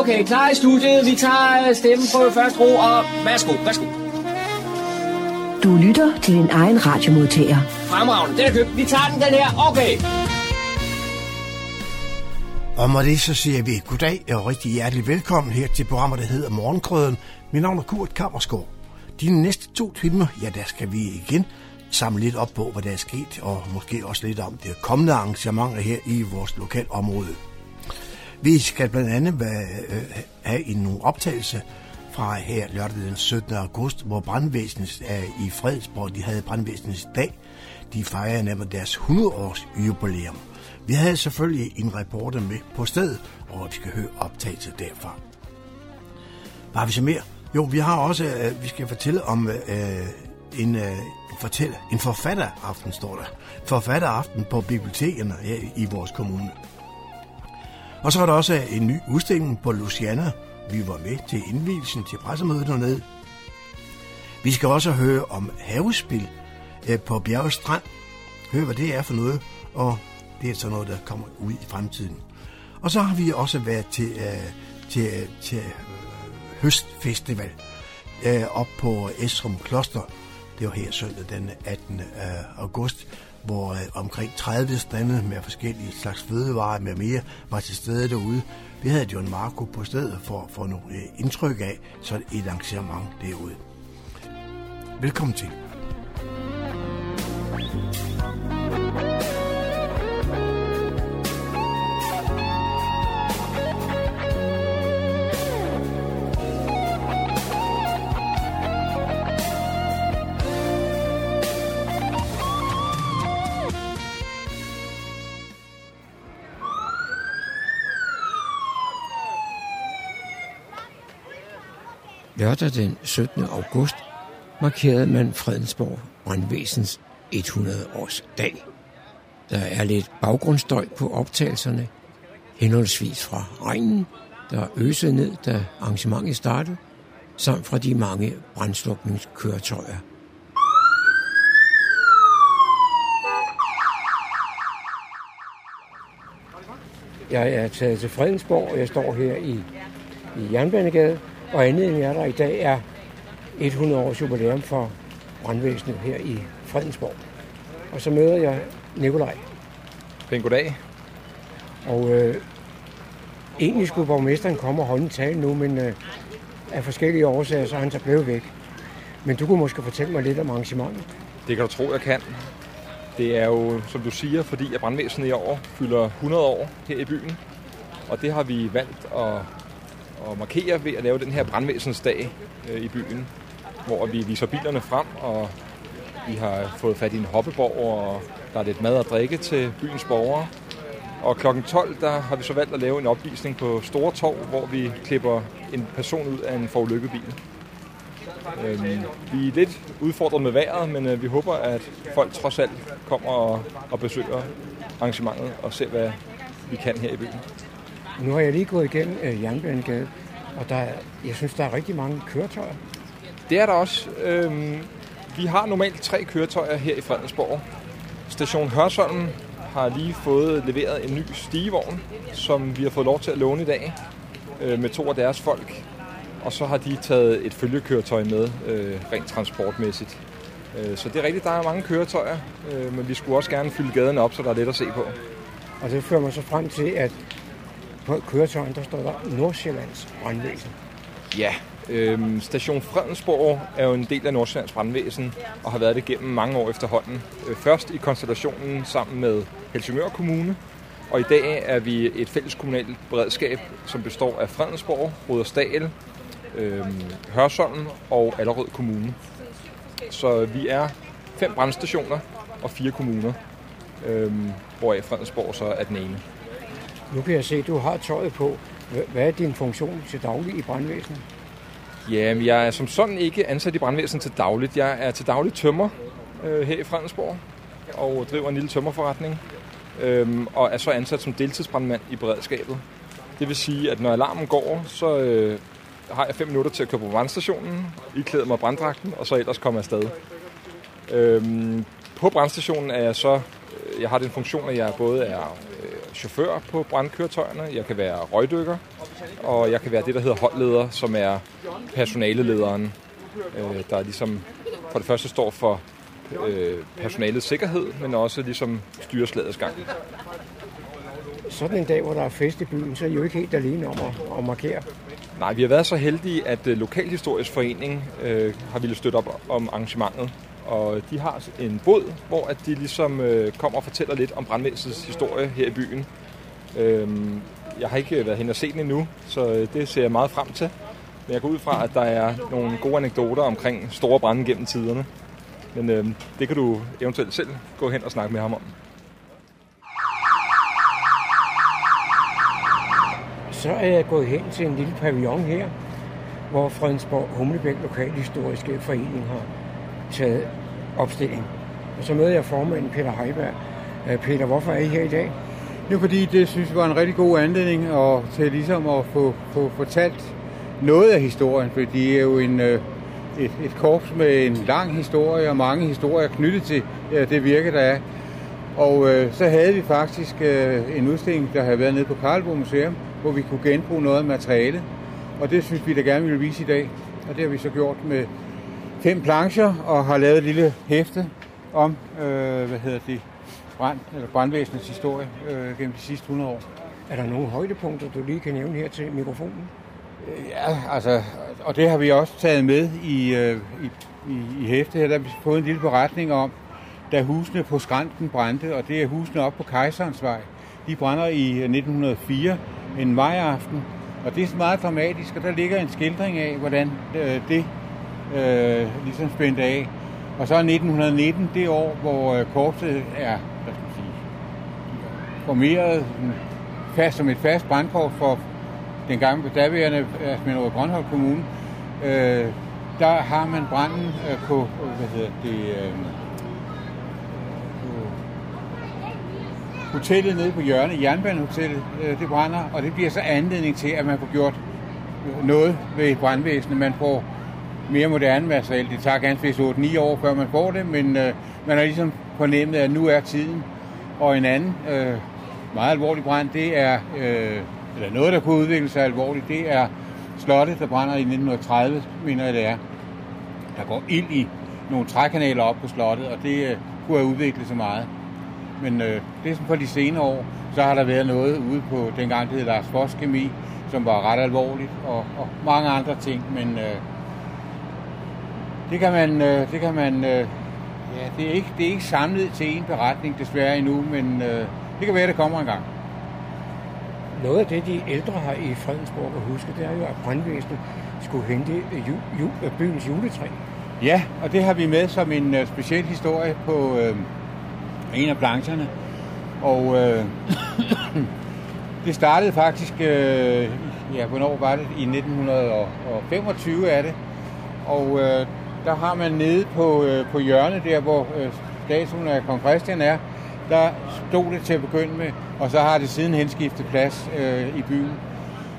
Okay, klar i studiet. Vi tager øh, stemmen på første ro, og værsgo, værsgo. Du lytter til din egen radiomodtager. Fremragende, den er købt. Vi tager den, den her. Okay. Og med det så siger vi goddag og rigtig hjertelig velkommen her til programmet, der hedder Morgenkrøden. Mit navn er Kurt Kammersgaard. De næste to timer, ja, der skal vi igen samle lidt op på, hvad der er sket, og måske også lidt om det kommende arrangementer her i vores lokalområde. Vi skal blandt andet øh, øh, have en nogle optagelse fra her lørdag den 17. august, hvor brandvæsenet er i Fredsborg, de havde brandvæsenets dag. De fejrer nemlig deres 100-års jubilæum. Vi havde selvfølgelig en reporter med på stedet, og vi skal høre optagelse derfra. Hvad har vi så mere? Jo, vi har også, øh, vi skal fortælle om øh, en, øh, fortæller, en forfatteraften, står der. Forfatteraften på bibliotekerne her i vores kommune. Og så er der også en ny udstilling på Luciana. Vi var med til indvielsen til pressemødet dernede. Vi skal også høre om havespil øh, på Bjerge Strand. Hør, hvad det er for noget, og det er sådan noget, der kommer ud i fremtiden. Og så har vi også været til, øh, til, øh, til øh, høstfestival øh, op på Esrum Kloster. Det var her søndag den 18. Øh, august, hvor øh, omkring 30 stande med forskellige slags fødevarer med mere var til stede derude. Vi havde John Marco på stedet for, for nogle øh, indtryk af så et arrangement derude. Velkommen til. Lørdag den 17. august markerede man Fredensborg brandvæsens 100-års dag. Der er lidt baggrundsstøj på optagelserne, henholdsvis fra regnen, der øsede ned, da arrangementet startede, samt fra de mange brandslukningskøretøjer. Jeg er taget til Fredensborg, og jeg står her i, i Jernbanegade, og anledningen er der i dag er 100 års jubilæum for brandvæsenet her i Fredensborg. Og så møder jeg Nikolaj. Pæn goddag. Og øh, egentlig skulle borgmesteren komme og holde en tale nu, men øh, af forskellige årsager, så er han så blevet væk. Men du kunne måske fortælle mig lidt om arrangementet. Det kan du tro, jeg kan. Det er jo, som du siger, fordi at brandvæsenet i år fylder 100 år her i byen. Og det har vi valgt at, at markere ved at lave den her brandvæsensdag øh, i byen, hvor vi viser bilerne frem, og vi har fået fat i en hoppeborg, og der er lidt mad og drikke til byens borgere. Og kl. 12, der har vi så valgt at lave en opvisning på Store Torv, hvor vi klipper en person ud af en forulykket bil. Øhm, vi er lidt udfordret med vejret, men øh, vi håber, at folk trods alt kommer og, og besøger arrangementet og ser, hvad vi kan her i byen. Nu har jeg lige gået igennem øh, Jernbanegade, og der er, jeg synes, der er rigtig mange køretøjer. Det er der også. Øhm, vi har normalt tre køretøjer her i Fredensborg. Station Hørsholm har lige fået leveret en ny stigevogn, som vi har fået lov til at låne i dag øh, med to af deres folk. Og så har de taget et følgekøretøj med, øh, rent transportmæssigt. Øh, så det er rigtigt, der er mange køretøjer, øh, men vi skulle også gerne fylde gaden op, så der er lidt at se på. Og det fører mig så frem til, at på køretøjen, der står der Nordsjællands brandvæsen. Ja, øhm, Station Fredensborg er jo en del af Nordsjællands brandvæsen og har været det gennem mange år efterhånden. Øh, først i konstellationen sammen med Helsingør Kommune, og i dag er vi et fælles kommunalt beredskab, som består af Fredensborg, Rudersdal, øhm, Hørsholm og Allerød Kommune. Så vi er fem brandstationer og fire kommuner, øhm, hvoraf Fredensborg så er den ene. Nu kan jeg se, at du har tøjet på. Hvad er din funktion til daglig i brandvæsenet? Jamen, jeg er som sådan ikke ansat i brandvæsenet til dagligt. Jeg er til daglig tømmer øh, her i Fredensborg og driver en lille tømmerforretning. Øh, og er så ansat som deltidsbrandmand i beredskabet. Det vil sige, at når alarmen går, så øh, har jeg fem minutter til at køre på brandstationen, iklæde mig branddragten, og så ellers komme afsted. Øhm, på brandstationen er jeg så, øh, jeg har den funktion, at jeg både er chauffør på brandkøretøjerne, jeg kan være røgdykker, og jeg kan være det, der hedder holdleder, som er personalelederen, øh, der ligesom for det første står for øh, personalets sikkerhed, men også ligesom styrer slagets gang. Sådan en dag, hvor der er fest i byen, så er I jo ikke helt alene om at, at markere. Nej, vi har været så heldige, at øh, Lokalhistorisk Forening øh, har ville støtte op om arrangementet. Og de har en båd, hvor at de ligesom øh, kommer og fortæller lidt om brandvæsenets historie her i byen. Øhm, jeg har ikke været hen og set den endnu, så øh, det ser jeg meget frem til. Men jeg går ud fra, at der er nogle gode anekdoter omkring store brænde gennem tiderne. Men øh, det kan du eventuelt selv gå hen og snakke med ham om. Så er jeg gået hen til en lille pavillon her, hvor Fredensborg Humlebæk Lokalhistoriske Forening har taget opstilling. Og så møder jeg formanden Peter Heiberg. Øh, Peter, hvorfor er I her i dag? Det er fordi, det synes jeg var en rigtig god anledning og til ligesom at få, få fortalt noget af historien, for det er jo en, øh, et, et korps med en lang historie og mange historier knyttet til det virke, der er. Og øh, så havde vi faktisk øh, en udstilling, der havde været nede på Karlbo Museum, hvor vi kunne genbruge noget af materialet. Og det synes vi da gerne ville vise i dag. Og det har vi så gjort med fem plancher og har lavet et lille hæfte om, øh, hvad hedder det, brand, eller brandvæsenets historie øh, gennem de sidste 100 år. Er der nogle højdepunkter, du lige kan nævne her til mikrofonen? Ja, altså, og det har vi også taget med i, øh, i, i, i hæftet her. Der har vi fået en lille beretning om, da husene på Skrænten brændte, og det er husene op på Kejserens Vej. De brænder i 1904, en majaften, og det er meget dramatisk, og der ligger en skildring af, hvordan øh, det øh, ligesom spændt af. Og så er 1919 det år, hvor øh, korpset er hvad skal man sige, formeret fast som et fast brandkorps for den gamle daværende øh, Asminderød Brøndholt Kommune. Øh, der har man branden øh, på, hvad hedder det, øh, hotellet nede på hjørnet, Jernbanehotellet, øh, det brænder, og det bliver så anledning til, at man får gjort noget ved brandvæsenet. Man får mere moderne materiale. Det tager ganske vist 8-9 år, før man får det, men øh, man har ligesom fornemmet, at nu er tiden. Og en anden øh, meget alvorlig brand, det er, øh, eller noget, der kunne udvikle sig alvorligt, det er slottet, der brænder i 1930, mener jeg det er. Der går ild i nogle trækanaler op på slottet, og det øh, kunne have udviklet sig meget. Men øh, det er sådan for de senere år, så har der været noget ude på dengang, det hed Lars Foss Kemi, som var ret alvorligt, og, og mange andre ting, men øh, det kan man, øh, det kan man, øh, ja, det er, ikke, det er ikke samlet til en beretning desværre endnu, men øh, det kan være, det kommer en gang. Noget af det, de ældre har i Fredensborg at huske, det er jo, at brandvæsenet skulle hente ju, ju, byens juletræ. Ja, og det har vi med som en uh, speciel historie på uh, en af plancherne. Og uh, det startede faktisk, uh, ja, hvornår var det? I 1925 er det. Og uh, der har man nede på, øh, på hjørnet der, hvor øh, statuen af kong Christian er, der stod det til at begynde med, og så har det siden henskiftet plads øh, i byen.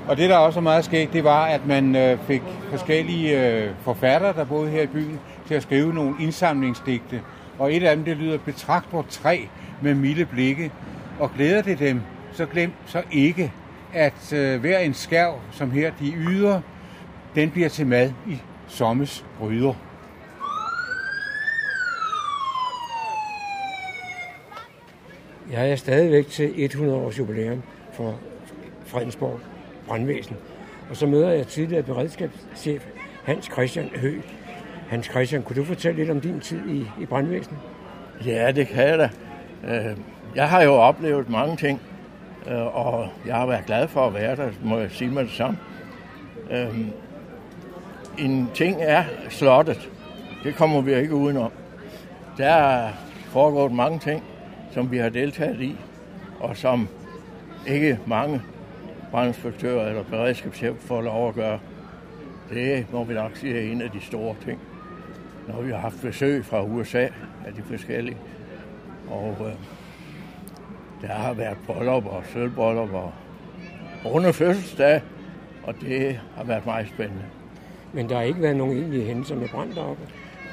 Og det, der også er meget skægt, det var, at man øh, fik forskellige øh, forfattere, der boede her i byen, til at skrive nogle indsamlingsdigte. Og et af dem, det lyder, betragt vores træ med milde blikke, og glæder det dem, så glem så ikke, at øh, hver en skærv, som her de yder, den bliver til mad i sommes bryder. Jeg er stadigvæk til 100 års jubilæum for Fredensborg brandvæsen. Og så møder jeg tidligere beredskabschef Hans Christian Hø. Hans Christian, kunne du fortælle lidt om din tid i, i brandvæsenet? Ja, det kan jeg da. Øh, jeg har jo oplevet mange ting, øh, og jeg har været glad for at være der, må jeg sige med det samme. Øh, en ting er slottet. Det kommer vi ikke udenom. Der er foregået mange ting, som vi har deltaget i, og som ikke mange brandinspektør eller beredskabschef får lov at gøre. Det må vi nok sige er en af de store ting. Når vi har haft besøg fra USA af de forskellige. Og øh, der har været bryllup og sølvbryllup og runde fødselsdag, og det har været meget spændende. Men der har ikke været nogen egentlige hændelser med brand deroppe?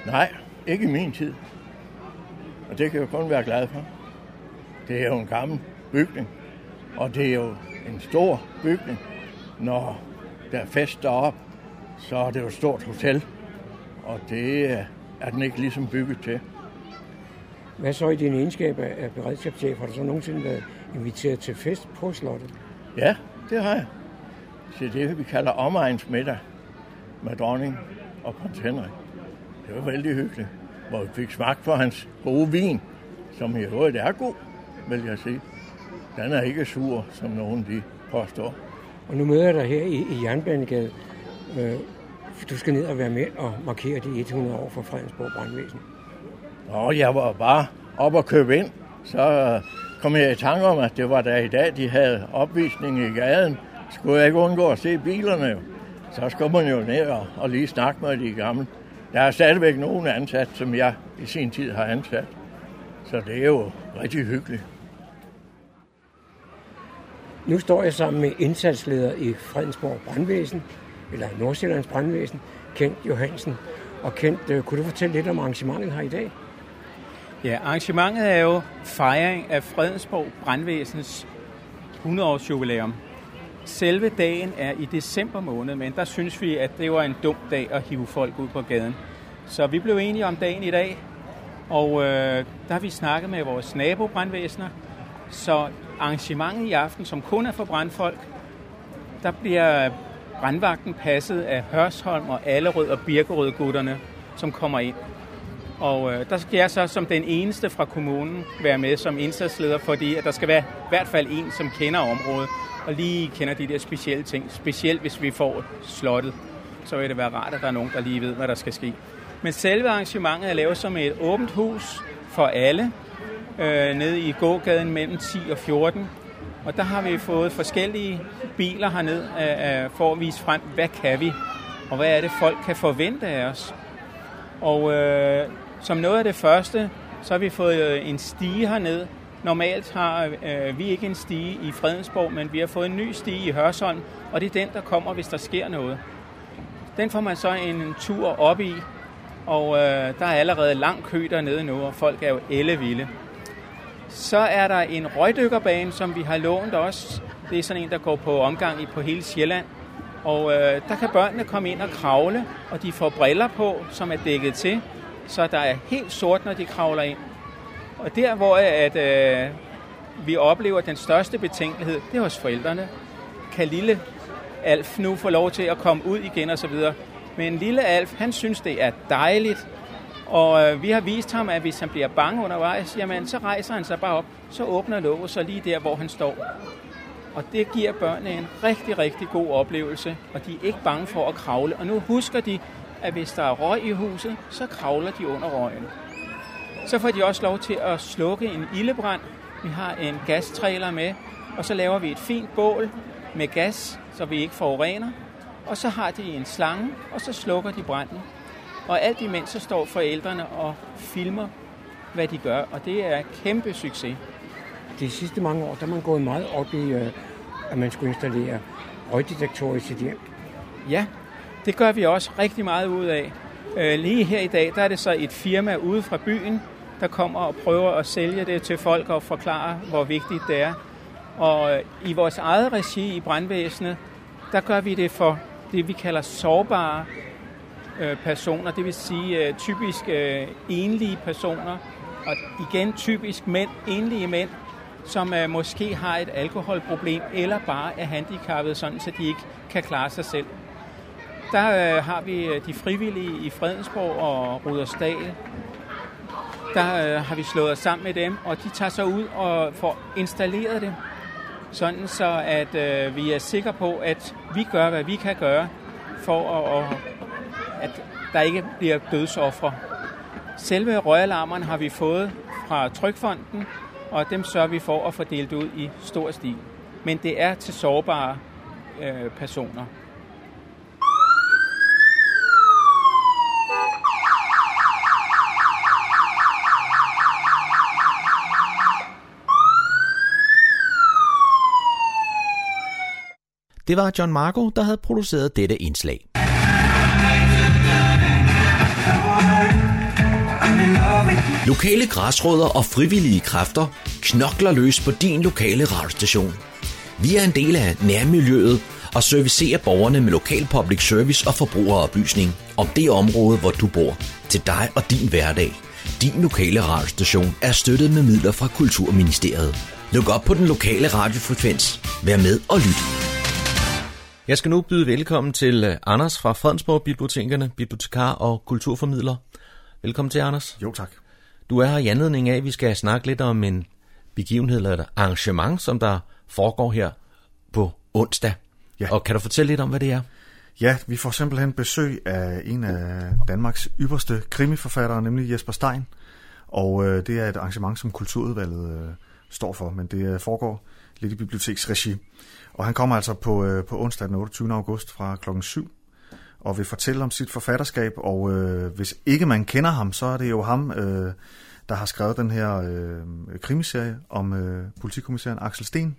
Nej, ikke i min tid. Og det kan jeg kun være glad for. Det er jo en gammel bygning, og det er jo en stor bygning, når der er fest deroppe, så er det jo et stort hotel, og det er den ikke ligesom bygget til. Hvad så i din egenskab af beredskabschef? Har du så nogensinde været inviteret til fest på slottet? Ja, det har jeg. Til det, vi kalder omegnsmiddag med dronning og prins Henrik. Det var vældig hyggeligt, hvor vi fik smagt på hans gode vin, som i øvrigt er god, vil jeg sige. Den er ikke sur, som nogen de påstår. Og nu møder jeg dig her i, i Jernbanegade. Øh, du skal ned og være med og markere de 100 år for Fredensborg Brandvæsen. Og jeg var bare op og købe ind. Så kom jeg i tanke om, at det var der i dag, de havde opvisning i gaden. Skulle jeg ikke undgå at se bilerne jo. Så skal man jo ned og, og lige snakke med de gamle. Der er stadigvæk nogen ansat, som jeg i sin tid har ansat. Så det er jo rigtig hyggeligt. Nu står jeg sammen med indsatsleder i Fredensborg Brandvæsen, eller Nordsjællands Brandvæsen, Kent Johansen. Og Kent, øh, kunne du fortælle lidt om arrangementet her i dag? Ja, arrangementet er jo fejring af Fredensborg Brandvæsens 100-års jubilæum. Selve dagen er i december måned, men der synes vi, at det var en dum dag at hive folk ud på gaden. Så vi blev enige om dagen i dag, og øh, der har vi snakket med vores nabobrandvæsener. Så arrangementet i aften, som kun er for brandfolk, der bliver brandvagten passet af Hørsholm og Allerød og Birkerød gutterne, som kommer ind. Og øh, der skal jeg så som den eneste fra kommunen være med som indsatsleder, fordi at der skal være i hvert fald en, som kender området, og lige kender de der specielle ting. Specielt hvis vi får slottet, så vil det være rart, at der er nogen, der lige ved, hvad der skal ske. Men selve arrangementet er lavet som et åbent hus for alle, øh, nede i gågaden mellem 10 og 14. Og der har vi fået forskellige biler herned øh, øh, for at vise frem, hvad kan vi, og hvad er det, folk kan forvente af os. Og øh, som noget af det første, så har vi fået øh, en stige herned. Normalt har øh, vi ikke en stige i Fredensborg, men vi har fået en ny stige i Hørsholm, og det er den, der kommer, hvis der sker noget. Den får man så en tur op i, og øh, der er allerede lang kø dernede nu, og folk er jo ellevilde. Så er der en røgdykkerbane, som vi har lånt også. Det er sådan en, der går på omgang i på hele Sjælland. Og øh, der kan børnene komme ind og kravle, og de får briller på, som er dækket til, så der er helt sort, når de kravler ind. Og der, hvor at, øh, vi oplever den største betænkelighed, det er hos forældrene. Kan lille Alf nu få lov til at komme ud igen og så videre? Men lille Alf, han synes, det er dejligt. Og øh, vi har vist ham, at hvis han bliver bange undervejs, jamen så rejser han sig bare op, så åbner låget så lige der, hvor han står. Og det giver børnene en rigtig, rigtig god oplevelse, og de er ikke bange for at kravle. Og nu husker de, at hvis der er røg i huset, så kravler de under røgen. Så får de også lov til at slukke en ildebrand. Vi har en gastrailer med, og så laver vi et fint bål med gas, så vi ikke forurener. Og så har de en slange, og så slukker de branden. Og alt imens så står forældrene og filmer, hvad de gør, og det er kæmpe succes. De sidste mange år, der er man gået meget op i, øh, at man skulle installere røgdetektorer i sit hjem. Ja, det gør vi også rigtig meget ud af. Øh, lige her i dag, der er det så et firma ude fra byen, der kommer og prøver at sælge det til folk og forklare, hvor vigtigt det er. Og øh, i vores eget regi i brandvæsenet, der gør vi det for det, vi kalder sårbare Øh, personer, det vil sige øh, typisk øh, enlige personer, og igen typisk mænd, enlige mænd, som øh, måske har et alkoholproblem, eller bare er handicappet, sådan så de ikke kan klare sig selv. Der øh, har vi de frivillige i Fredensborg og Rudersdal. Der øh, har vi slået os sammen med dem, og de tager sig ud og får installeret det, sådan så at øh, vi er sikre på, at vi gør, hvad vi kan gøre, for at, at at der ikke bliver dødsoffre. Selve røgalarmerne har vi fået fra Trykfonden, og dem sørger vi for at få delt ud i stor stil. Men det er til sårbare øh, personer. Det var John Marco, der havde produceret dette indslag. Lokale græsrødder og frivillige kræfter knokler løs på din lokale radiostation. Vi er en del af nærmiljøet, og servicerer borgerne med lokal public service og forbrugeroplysning om det område, hvor du bor, til dig og din hverdag. Din lokale radiostation er støttet med midler fra Kulturministeriet. Luk op på den lokale radiofrekvens. Vær med og lyt. Jeg skal nu byde velkommen til øh, Anders fra Fredensborg Bibliotekerne, bibliotekar og kulturformidler. Velkommen til, Anders. Jo, tak. Du er her i anledning af, at vi skal snakke lidt om en begivenhed eller et arrangement, som der foregår her på onsdag. Ja. Og kan du fortælle lidt om, hvad det er? Ja, vi får simpelthen besøg af en af Danmarks ypperste krimiforfattere, nemlig Jesper Stein. Og øh, det er et arrangement, som Kulturudvalget øh, står for, men det øh, foregår lidt i biblioteksregi. Og han kommer altså på, øh, på onsdag den 28. august fra klokken 7 og vil fortælle om sit forfatterskab. Og øh, hvis ikke man kender ham, så er det jo ham, øh, der har skrevet den her øh, krimiserie om øh, politikommissæren Axel Sten.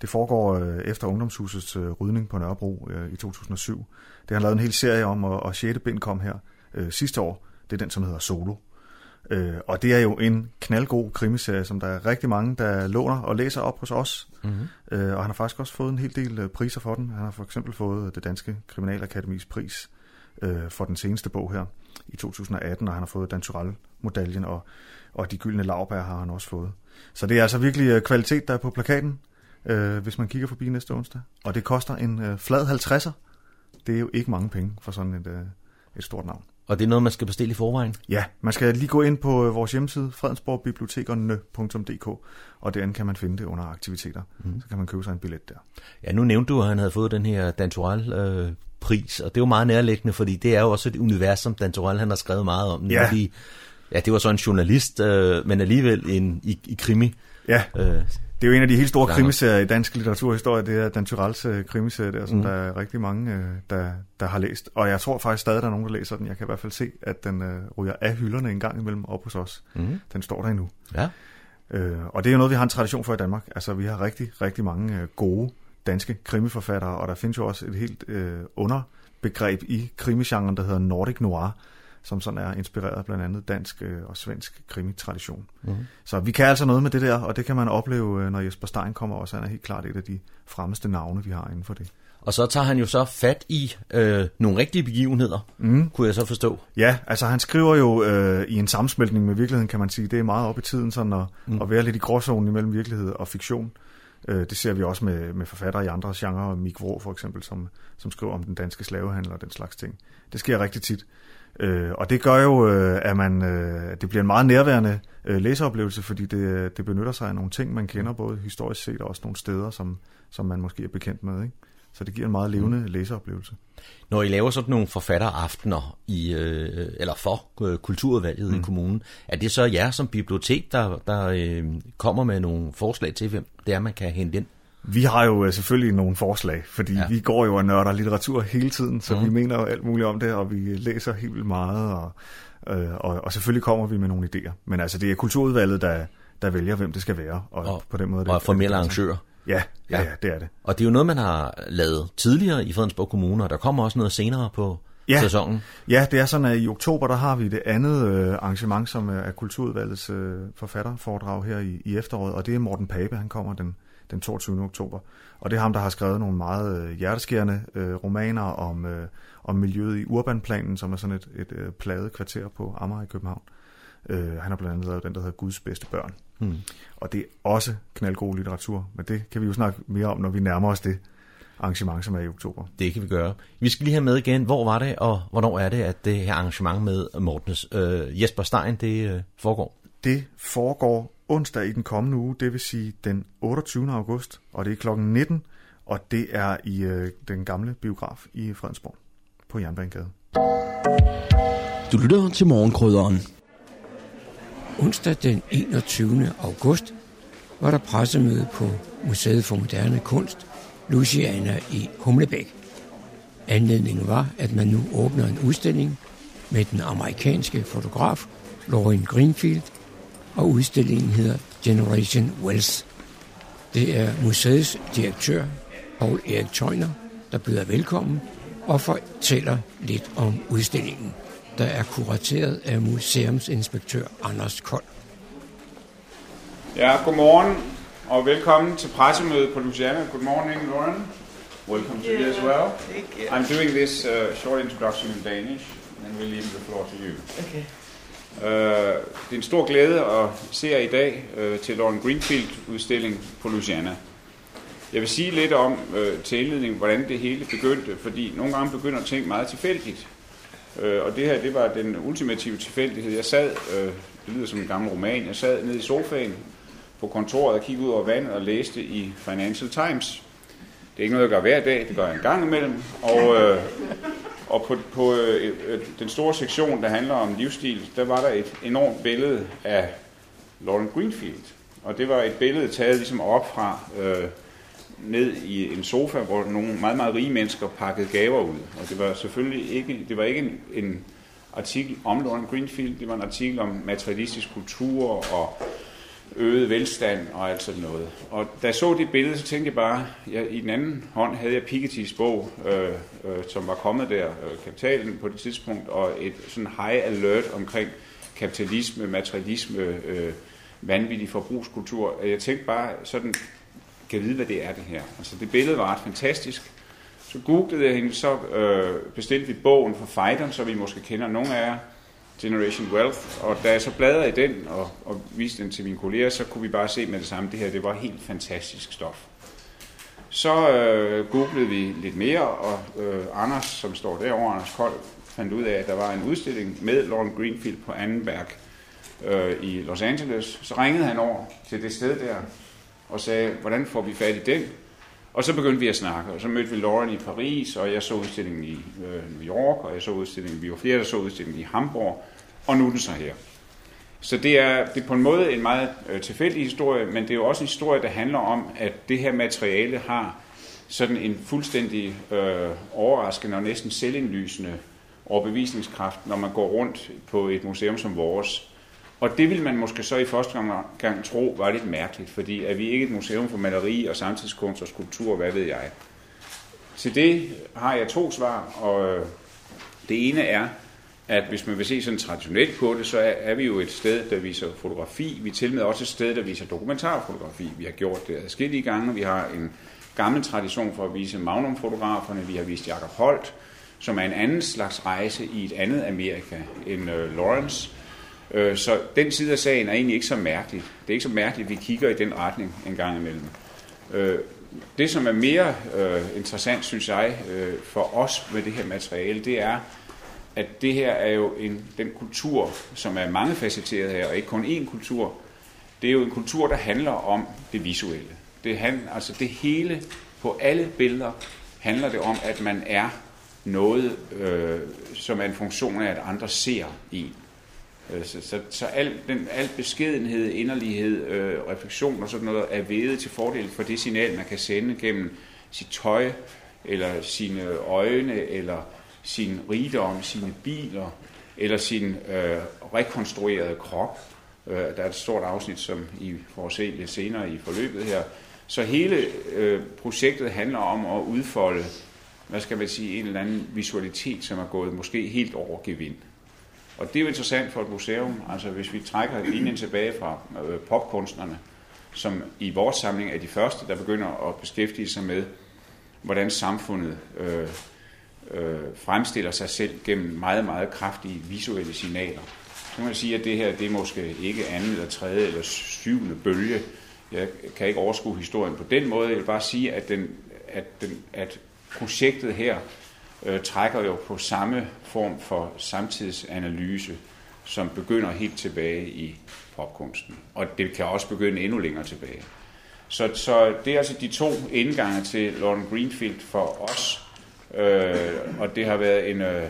Det foregår øh, efter Ungdomshusets øh, rydning på Nørrebro øh, i 2007. Det har han lavet en hel serie om, og, og 6. bind kom her øh, sidste år. Det er den, som hedder Solo. Øh, og det er jo en knaldgod krimiserie, som der er rigtig mange, der låner og læser op hos os. Mm-hmm. Øh, og han har faktisk også fået en hel del øh, priser for den. Han har for eksempel fået det Danske Kriminalakademis pris øh, for den seneste bog her i 2018, og han har fået Dan Turell-modaljen, og, og de gyldne lavbær har han også fået. Så det er altså virkelig øh, kvalitet, der er på plakaten, øh, hvis man kigger forbi næste onsdag. Og det koster en øh, flad 50'er. Det er jo ikke mange penge for sådan et, øh, et stort navn. Og det er noget, man skal bestille i forvejen? Ja, man skal lige gå ind på øh, vores hjemmeside, fredensborgbibliotekerne.dk, og derinde kan man finde det under aktiviteter. Mm. Så kan man købe sig en billet der. Ja, nu nævnte du, at han havde fået den her Dantural øh, pris, og det er jo meget nærliggende, fordi det er jo også et univers, som Dantural han har skrevet meget om. Ja. Fordi, ja, det var så en journalist, øh, men alligevel en, i, i krimi. Ja. Øh, det er jo en af de helt store krimiserier i dansk litteraturhistorie, det er Dan Tyrells uh, krimiserie der, som mm. der er rigtig mange, uh, der, der har læst. Og jeg tror faktisk stadig, der er nogen, der læser den. Jeg kan i hvert fald se, at den uh, ryger af hylderne en gang imellem op hos os. Mm. Den står der endnu. Ja. Uh, og det er jo noget, vi har en tradition for i Danmark. Altså, vi har rigtig, rigtig mange uh, gode danske krimiforfattere, og der findes jo også et helt uh, underbegreb i krimigenren, der hedder Nordic Noir, som sådan er inspireret blandt andet dansk øh, og svensk krimitradition. Mm. Så vi kan altså noget med det der, og det kan man opleve, øh, når Jesper Stein kommer også. Han er helt klart et af de fremmeste navne, vi har inden for det. Og så tager han jo så fat i øh, nogle rigtige begivenheder, mm. kunne jeg så forstå. Ja, altså han skriver jo øh, i en sammensmeltning med virkeligheden, kan man sige. Det er meget op i tiden sådan at, mm. at være lidt i gråzonen imellem virkelighed og fiktion. Øh, det ser vi også med, med forfattere i andre genrer, Mik Vrå for eksempel, som, som skriver om den danske slavehandel og den slags ting. Det sker rigtig tit. Øh, og det gør jo, øh, at man, øh, det bliver en meget nærværende øh, læseoplevelse, fordi det, det benytter sig af nogle ting, man kender både historisk set og også nogle steder, som, som man måske er bekendt med. Ikke? Så det giver en meget levende mm. læseoplevelse. Når I laver sådan nogle forfatteraftener i, øh, eller for øh, kulturudvalget mm. i kommunen, er det så jer som bibliotek, der, der øh, kommer med nogle forslag til, hvem det er, man kan hente ind? Vi har jo øh, selvfølgelig nogle forslag, fordi ja. vi går jo og nørder litteratur hele tiden, så mm. vi mener jo alt muligt om det, og vi læser helt vildt meget, og, øh, og, og selvfølgelig kommer vi med nogle idéer. Men altså, det er kulturudvalget, der, der vælger, hvem det skal være, og, og på den måde... Og formelle arrangører. Ja, ja, ja, det er det. Og det er jo noget, man har lavet tidligere i Fredensborg Kommune, og der kommer også noget senere på ja. sæsonen. Ja, det er sådan, at i oktober, der har vi det andet øh, arrangement, som er Kulturudvalgets øh, forfatterforedrag her i, i efteråret, og det er Morten Pape, han kommer den den 22. oktober. Og det er ham, der har skrevet nogle meget øh, hjerteskærende øh, romaner om, øh, om miljøet i Urbanplanen, som er sådan et, et øh, pladet kvarter på Amager i København. Øh, han har blandt andet lavet den, der hedder Guds bedste børn. Hmm. Og det er også knaldgod litteratur, men det kan vi jo snakke mere om, når vi nærmer os det arrangement, som er i oktober. Det kan vi gøre. Vi skal lige have med igen, hvor var det, og hvornår er det, at det her arrangement med Mortens øh, Jesper Stein, det øh, foregår? Det foregår onsdag i den kommende uge, det vil sige den 28. august, og det er klokken 19, og det er i øh, den gamle biograf i Fredensborg på Jernbanegade. Du lytter til morgenkrydderen. Onsdag den 21. august var der pressemøde på Museet for Moderne Kunst, Luciana i Humlebæk. Anledningen var, at man nu åbner en udstilling med den amerikanske fotograf Lauren Greenfield og udstillingen hedder Generation Wells. Det er museets direktør, Paul Erik Tøjner, der byder velkommen og fortæller lidt om udstillingen, der er kurateret af museumsinspektør Anders Kold. Ja, godmorgen og velkommen til pressemødet på Luciana. Good morning, Lauren. Welcome to you as well. Thank you. I'm doing this uh, short introduction in Danish, and we'll leave the floor to you. Okay. Øh, det er en stor glæde at se jer i dag øh, til Lauren Greenfield udstilling på Louisiana. Jeg vil sige lidt om uh, til indledning, hvordan det hele begyndte, fordi nogle gange begynder ting meget tilfældigt. Øh, og det her, det var den ultimative tilfældighed. Jeg sad, øh, det lyder som en gammel roman, jeg sad nede i sofaen på kontoret og kiggede ud over vandet og læste i Financial Times. Det er ikke noget, jeg gør hver dag, det gør jeg en gang imellem. Og, øh, og på, på øh, øh, den store sektion, der handler om livsstil, der var der et enormt billede af Lauren Greenfield. Og det var et billede taget ligesom op fra øh, ned i en sofa, hvor nogle meget, meget rige mennesker pakkede gaver ud. Og det var selvfølgelig ikke, det var ikke en, en artikel om Lauren Greenfield, det var en artikel om materialistisk kultur og øget velstand og alt sådan noget. Og da jeg så det billede, så tænkte jeg bare, jeg, i den anden hånd havde jeg Piketty's bog, øh, øh, som var kommet der, øh, Kapitalen på det tidspunkt, og et sådan high alert omkring kapitalisme, materialisme, øh, vanvittig forbrugskultur. Jeg tænkte bare sådan, kan vide, hvad det er det her. Altså det billede var ret fantastisk. Så googlede jeg hende, så øh, bestilte vi bogen for Fighteren, så vi måske kender nogle af jer, Generation Wealth, og da jeg så bladrede i den og, og viste den til mine kolleger, så kunne vi bare se med det samme, det her det var helt fantastisk stof. Så øh, googlede vi lidt mere, og øh, Anders, som står derovre, Anders Kold, fandt ud af, at der var en udstilling med Lauren Greenfield på Annenberg øh, i Los Angeles. Så ringede han over til det sted der og sagde, hvordan får vi fat i den? Og så begyndte vi at snakke, og så mødte vi Lauren i Paris, og jeg så udstillingen i øh, New York, og jeg så udstillingen, vi var flere, der så udstillingen i Hamburg, og nu er den så her. Så det er, det er på en måde en meget øh, tilfældig historie, men det er jo også en historie, der handler om, at det her materiale har sådan en fuldstændig øh, overraskende og næsten selvindlysende overbevisningskraft, når man går rundt på et museum som vores. Og det vil man måske så i første gang tro var lidt mærkeligt, fordi er vi ikke et museum for maleri og samtidskunst og skulptur, hvad ved jeg. Til det har jeg to svar, og øh, det ene er, at hvis man vil se sådan traditionelt på det, så er, vi jo et sted, der viser fotografi. Vi er til med også et sted, der viser dokumentarfotografi. Vi har gjort det adskillige gange. Vi har en gammel tradition for at vise Magnum-fotograferne. Vi har vist Jacob Holt, som er en anden slags rejse i et andet Amerika end øh, Lawrence. Øh, så den side af sagen er egentlig ikke så mærkelig. Det er ikke så mærkeligt, at vi kigger i den retning en gang imellem. Øh, det, som er mere øh, interessant, synes jeg, øh, for os med det her materiale, det er, at det her er jo en, den kultur, som er mangefacetteret her, og ikke kun én kultur. Det er jo en kultur, der handler om det visuelle. Det, han, altså det hele, på alle billeder, handler det om, at man er noget, øh, som er en funktion af, at andre ser en. Øh, Så, så, så al, den, al beskedenhed, inderlighed, øh, refleksion og sådan noget er vedet til fordel for det signal, man kan sende gennem sit tøj, eller sine øjne, eller sin rigdom, sine biler, eller sin øh, rekonstruerede krop. Øh, der er et stort afsnit, som I får se lidt senere i forløbet her. Så hele øh, projektet handler om at udfolde, hvad skal man sige, en eller anden visualitet, som er gået måske helt over gevind. Og det er jo interessant for et museum, altså hvis vi trækker linjen tilbage fra øh, popkunstnerne, som i vores samling er de første, der begynder at beskæftige sig med, hvordan samfundet øh, øh, fremstiller sig selv gennem meget, meget kraftige visuelle signaler. Så kan man sige, at det her det er måske ikke anden eller tredje eller syvende bølge. Jeg kan ikke overskue historien på den måde. Jeg vil bare sige, at, den, at, den, at projektet her øh, trækker jo på samme form for samtidsanalyse, som begynder helt tilbage i popkunsten. Og det kan også begynde endnu længere tilbage. Så, så det er altså de to indgange til Lauren Greenfield for os. Øh, og det har været en øh,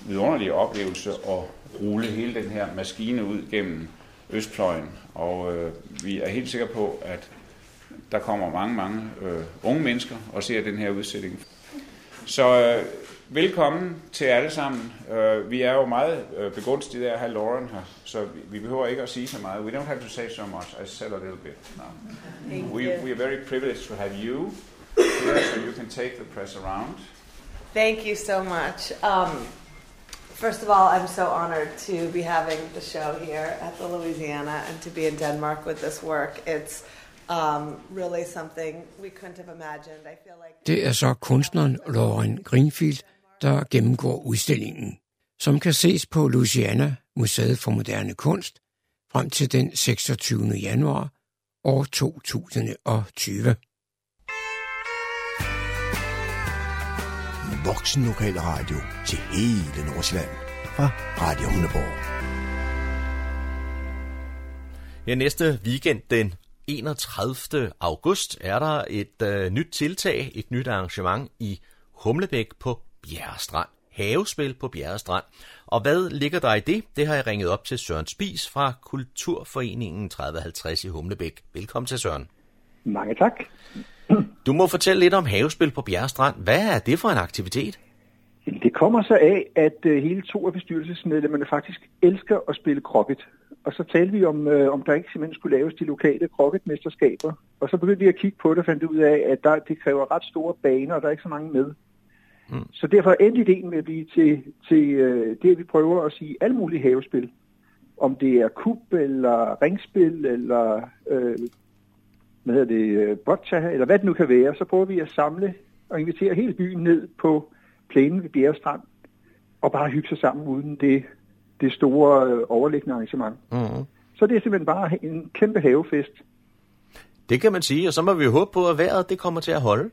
vidunderlig oplevelse at rulle hele den her maskine ud gennem Østpløjen, Og øh, vi er helt sikre på, at der kommer mange, mange øh, unge mennesker og ser den her udstilling. Så øh, velkommen til alle sammen. Uh, vi er jo meget uh, begunstiget af at have Lauren her, så vi, vi behøver ikke at sige så meget. We don't have to say so much. I said a little bit now. We, we are very privileged to have you here, so you can take the press around. Thank you so much. Um, first of all, I'm so honored to be having the show here at the Louisiana and to be in Denmark with this work. It's um, really something we couldn't have imagined. I feel like Det er så kunstneren Lauren Greenfield, der gennemgår udstillingen, som kan ses på Louisiana Museet for Moderne Kunst frem til den 26. januar år 2020. Voksen lokal radio til hele Nordsjælland fra Radio Hundeborg. Ja, næste weekend, den 31. august, er der et øh, nyt tiltag, et nyt arrangement i Humlebæk på Bjerrestrand. Havespil på Bjerrestrand. Og hvad ligger der i det? Det har jeg ringet op til Søren Spis fra Kulturforeningen 3050 i Humlebæk. Velkommen til Søren. Mange tak. Du må fortælle lidt om havespil på Bjerrestrand. Hvad er det for en aktivitet? Det kommer så af, at øh, hele to af bestyrelsesmedlemmerne faktisk elsker at spille krokket. Og så talte vi om, øh, om der ikke simpelthen skulle laves de lokale krokketmesterskaber. Og så begyndte vi at kigge på det og fandt ud af, at der, det kræver ret store baner, og der er ikke så mange med. Mm. Så derfor endte ideen med at blive til, til øh, det, vi prøver at sige alle mulige havespil. Om det er kub, eller ringspil, eller øh, hvad hedder det, øh, boccia, eller hvad det nu kan være, så prøver vi at samle og invitere hele byen ned på plænen ved Bjerrestrand, og bare hygge sig sammen uden det, det store øh, overliggende arrangement. Mm. Så det er simpelthen bare en kæmpe havefest. Det kan man sige, og så må vi jo håbe på, at vejret det kommer til at holde.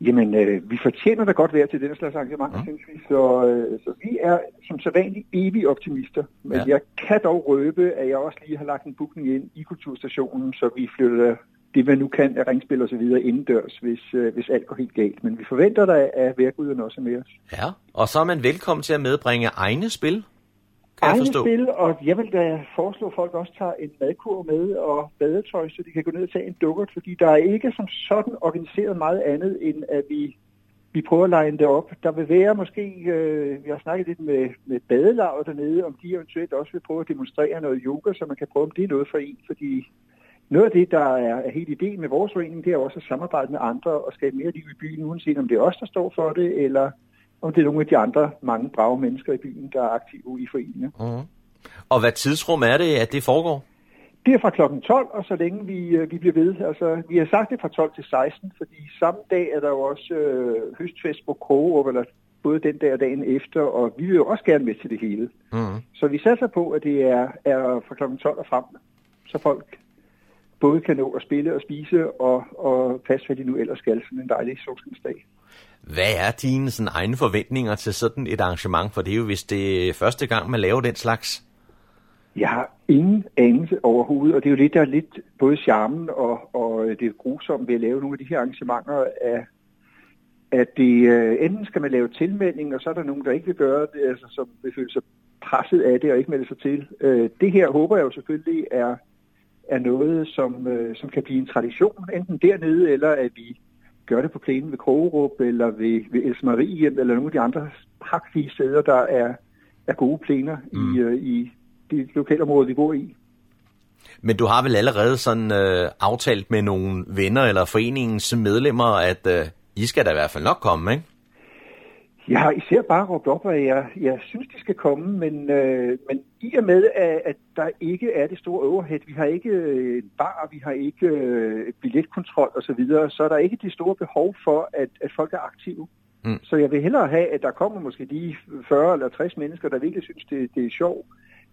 Jamen, øh, vi fortjener da godt vejr til den slags arrangementer, ja. synes vi. Så, øh, så vi er som sædvanligt evige optimister. Men ja. jeg kan dog røbe, at jeg også lige har lagt en bookning ind i kulturstationen, så vi flytter det, man nu kan af ringspil og så videre indendørs, hvis, øh, hvis alt går helt galt. Men vi forventer da, at værkuderne også er med os. Ja, og så er man velkommen til at medbringe egne spil, kan jeg Egne forstå. Spil, og jeg vil da foreslå, at folk også tager en madkur med og badetøj, så de kan gå ned og tage en dukkert, fordi der er ikke som sådan organiseret meget andet, end at vi, vi prøver at line det op. Der vil være måske, øh, vi har snakket lidt med, med badelaget dernede, om de eventuelt også vil prøve at demonstrere noget yoga, så man kan prøve, om det er noget for en, fordi noget af det, der er, er helt ideen med vores forening, det er også at samarbejde med andre og skabe mere liv i byen, uanset om det er os, der står for det, eller om det er nogle af de andre mange brave mennesker i byen, der er aktive i foreningen. Mm. Og hvad tidsrum er det, at det foregår? Det er fra klokken 12, og så længe vi, øh, vi bliver ved. Altså, vi har sagt det fra 12 til 16, fordi samme dag er der jo også øh, høstfest på Krogerup, eller både den dag og dagen efter, og vi vil jo også gerne med til det hele. Mm. Så vi satser på, at det er, er fra klokken 12 og frem, så folk både kan nå at spille og spise og, og passe, hvad de nu ellers skal, sådan en dejlig solskinsdag. Hvad er dine sådan, egne forventninger til sådan et arrangement? For det er jo, hvis det er første gang, man laver den slags. Jeg har ingen anelse overhovedet, og det er jo lidt, der er lidt både charmen og, og det er grusomt ved at lave nogle af de her arrangementer, at, at det, øh, enten skal man lave tilmelding, og så er der nogen, der ikke vil gøre det, altså som vil føle sig presset af det og ikke melde sig til. Øh, det her håber jeg jo selvfølgelig er, er noget, som, øh, som kan blive en tradition, enten dernede, eller at vi gør det på plænen ved Krogerup, eller ved, ved Else Marie, eller nogle af de andre pragtlige steder, der er, er gode plæner mm. i, øh, i det lokalområde, vi bor i. Men du har vel allerede sådan øh, aftalt med nogle venner eller foreningens medlemmer, at øh, I skal da i hvert fald nok komme, ikke? Jeg har især bare råbt op, at jeg, jeg synes, de skal komme, men, øh, men i og med, at, at der ikke er det store overhead, vi har ikke øh, en bar, vi har ikke øh, billetkontrol osv., så, videre, så er der ikke det store behov for, at, at folk er aktive. Mm. Så jeg vil hellere have, at der kommer måske de 40 eller 60 mennesker, der virkelig synes, det, det er sjovt,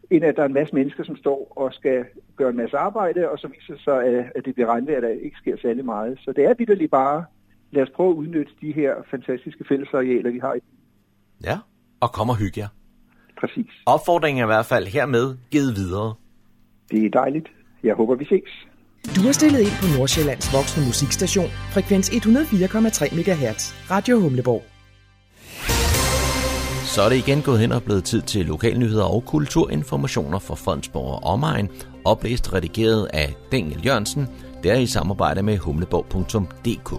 end at der er en masse mennesker, som står og skal gøre en masse arbejde, og så viser sig, at, at det bliver regnvejr, at der ikke sker særlig meget. Så det er vidderligt bare lad os prøve at udnytte de her fantastiske fællesarealer, vi har i Ja, og kom og hygge jer. Præcis. Opfordringen er i hvert fald hermed givet videre. Det er dejligt. Jeg håber, vi ses. Du har stillet ind på Nordsjællands voksne musikstation, frekvens 104,3 MHz, Radio Humleborg. Så er det igen gået hen og blevet tid til lokalnyheder og kulturinformationer for Fredensborg og omegn, oplæst og redigeret af Daniel Jørgensen, der i samarbejde med humleborg.dk.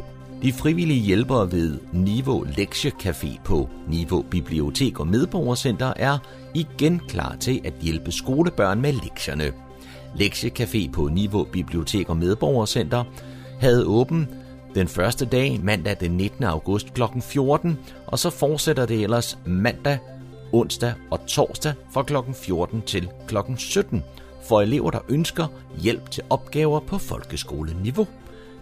De frivillige hjælpere ved Niveau Lektiecafé på Niveau Bibliotek og Medborgercenter er igen klar til at hjælpe skolebørn med lektierne. Lektiecafé på Niveau Bibliotek og Medborgercenter havde åben den første dag, mandag den 19. august kl. 14, og så fortsætter det ellers mandag, onsdag og torsdag fra kl. 14 til kl. 17 for elever, der ønsker hjælp til opgaver på folkeskoleniveau.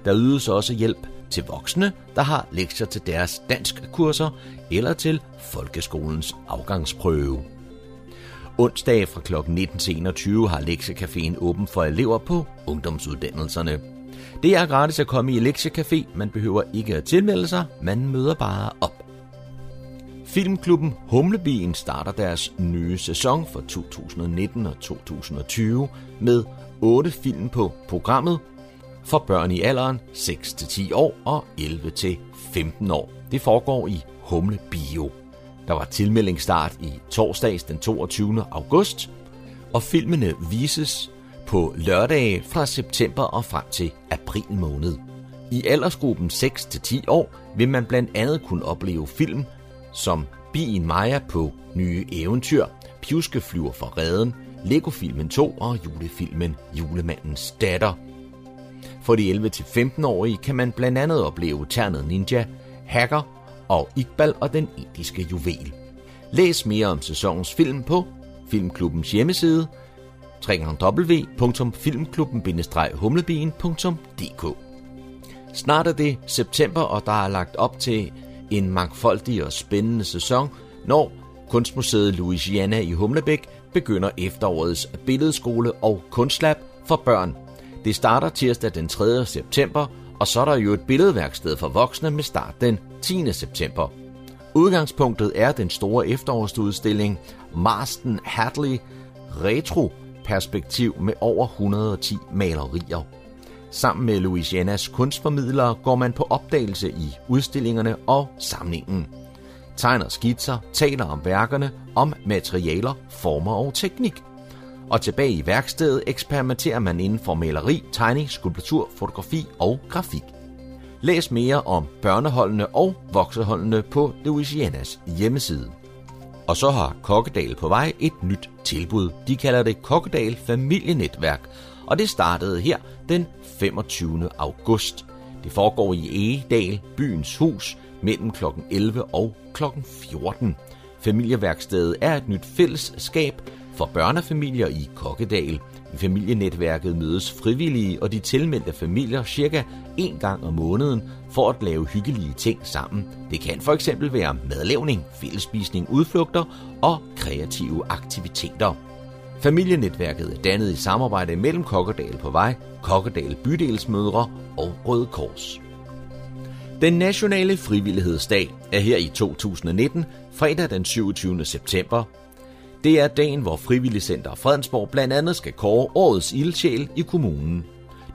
Der ydes også hjælp til voksne, der har lektier til deres danskkurser eller til folkeskolens afgangsprøve. Onsdag fra kl. 19 til 21 har Lektiecaféen åben for elever på ungdomsuddannelserne. Det er gratis at komme i Lektiecafé, man behøver ikke at tilmelde sig, man møder bare op. Filmklubben Humlebien starter deres nye sæson for 2019 og 2020 med otte film på programmet for børn i alderen 6-10 år og 11-15 år. Det foregår i Humle Bio. Der var tilmeldingsstart i torsdags den 22. august, og filmene vises på lørdage fra september og frem til april måned. I aldersgruppen 6-10 år vil man blandt andet kunne opleve film som Bien Maja på nye eventyr, Pjuske flyver for redden, Lego-filmen 2 og julefilmen Julemandens datter. For de 11-15-årige kan man blandt andet opleve Ternet Ninja, Hacker og Iqbal og den indiske juvel. Læs mere om sæsonens film på Filmklubbens hjemmeside www.filmklubben-humlebien.dk Snart er det september, og der er lagt op til en mangfoldig og spændende sæson, når Kunstmuseet Louisiana i Humlebæk begynder efterårets billedskole og kunstlab for børn. Det starter tirsdag den 3. september, og så er der jo et billedværksted for voksne med start den 10. september. Udgangspunktet er den store efterårsudstilling Marston Hadley Retro Perspektiv med over 110 malerier. Sammen med Louisianas kunstformidlere går man på opdagelse i udstillingerne og samlingen. Tegner skitser, taler om værkerne, om materialer, former og teknik. Og tilbage i værkstedet eksperimenterer man inden for maleri, tegning, skulptur, fotografi og grafik. Læs mere om børneholdene og vokseholdene på Louisianas hjemmeside. Og så har Kokkedal på vej et nyt tilbud. De kalder det Kokkedal Familienetværk, og det startede her den 25. august. Det foregår i Egedal, byens hus, mellem kl. 11 og kl. 14. Familieværkstedet er et nyt fællesskab for børnefamilier i Kokkedal. I familienetværket mødes frivillige og de tilmeldte familier cirka en gang om måneden for at lave hyggelige ting sammen. Det kan for eksempel være madlavning, fællesspisning, udflugter og kreative aktiviteter. Familienetværket er dannet i samarbejde mellem Kokkedal på vej, Kokkedal Bydelsmødre og Røde Kors. Den nationale frivillighedsdag er her i 2019, fredag den 27. september. Det er dagen, hvor Frivilligcenter Fredensborg blandt andet skal kåre årets ildsjæl i kommunen.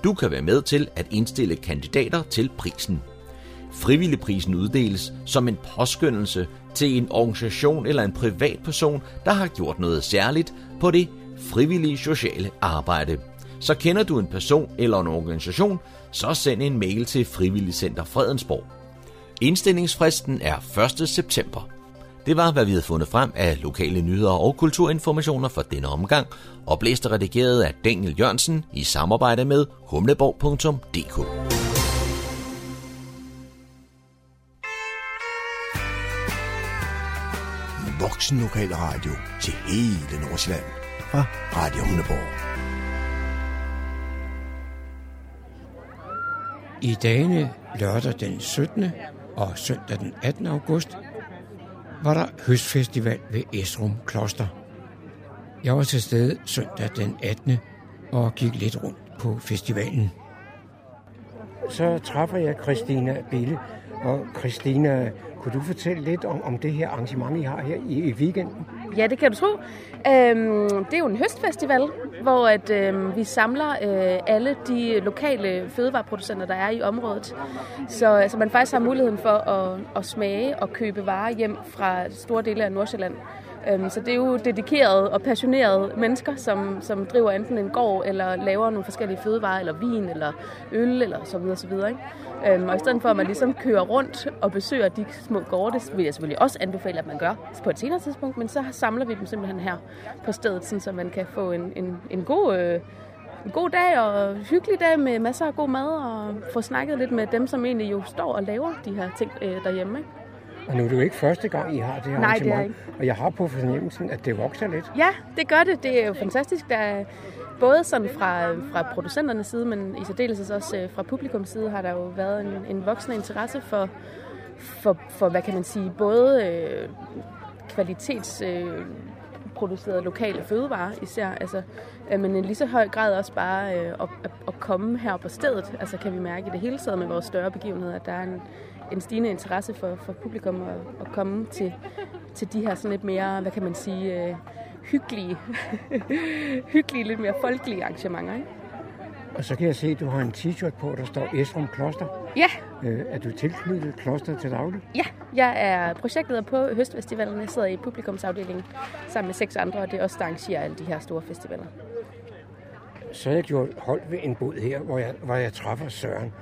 Du kan være med til at indstille kandidater til prisen. Frivilligprisen uddeles som en påskyndelse til en organisation eller en privatperson, der har gjort noget særligt på det frivillige sociale arbejde. Så kender du en person eller en organisation, så send en mail til Frivilligcenter Fredensborg. Indstillingsfristen er 1. september. Det var, hvad vi havde fundet frem af lokale nyheder og kulturinformationer for denne omgang, oplæst og redigeret af Daniel Jørgensen i samarbejde med humleborg.dk. Voksen Lokal Radio til hele Nordsjælland fra Radio Humleborg. I dagene lørdag den 17. og søndag den 18. august var der høstfestival ved Esrum Kloster. Jeg var til stede søndag den 18. og gik lidt rundt på festivalen. Så træffer jeg Christina Bille. Og Christina, kunne du fortælle lidt om, om det her arrangement, I har her i, i weekenden? Ja, det kan du tro. Øhm, det er jo en høstfestival, hvor at, øhm, vi samler øh, alle de lokale fødevareproducenter, der er i området. Så altså, man faktisk har muligheden for at, at smage og købe varer hjem fra store dele af Nordsjælland. Øhm, så det er jo dedikerede og passionerede mennesker, som, som driver enten en gård, eller laver nogle forskellige fødevarer, eller vin, eller øl, eller så videre, så videre. Ikke? Øhm, og i stedet for, at man ligesom kører rundt og besøger de små gårde, det vil jeg selvfølgelig også anbefale, at man gør på et senere tidspunkt, men så samler vi dem simpelthen her på stedet, sådan, så man kan få en, en, en god... Øh, en god dag og hyggelig dag med masser af god mad og få snakket lidt med dem, som egentlig jo står og laver de her ting øh, derhjemme. Ikke? Og nu er det jo ikke første gang, I har det her Nej, det er arrangement. Og jeg har på fornemmelsen, at det vokser lidt. Ja, det gør det. Det er jo fantastisk. Der er både sådan fra, fra producenternes side, men i særdeleshed også øh, fra publikums side har der jo været en, en voksende interesse for, for, for, hvad kan man sige, både øh, kvalitets... Øh, lokale fødevarer især, altså, øh, men i lige så høj grad også bare øh, at, at, at komme her på stedet. Altså kan vi mærke i det hele taget med vores større begivenheder, at der er en, en stigende interesse for, for publikum at, at komme til, til de her sådan lidt mere, hvad kan man sige, øh, hyggelige, hyggelige, lidt mere folkelige arrangementer. Ikke? Og så kan jeg se, at du har en t-shirt på, der står Esrum Kloster. Ja. Øh, er du tilknyttet kloster til daglig? Ja, jeg er projektleder på Høstfestivalen. Jeg sidder i publikumsafdelingen sammen med seks andre, og det er også der arrangerer alle de her store festivaler. Så jeg gjort hold ved en bod her, hvor jeg, hvor jeg træffer Søren.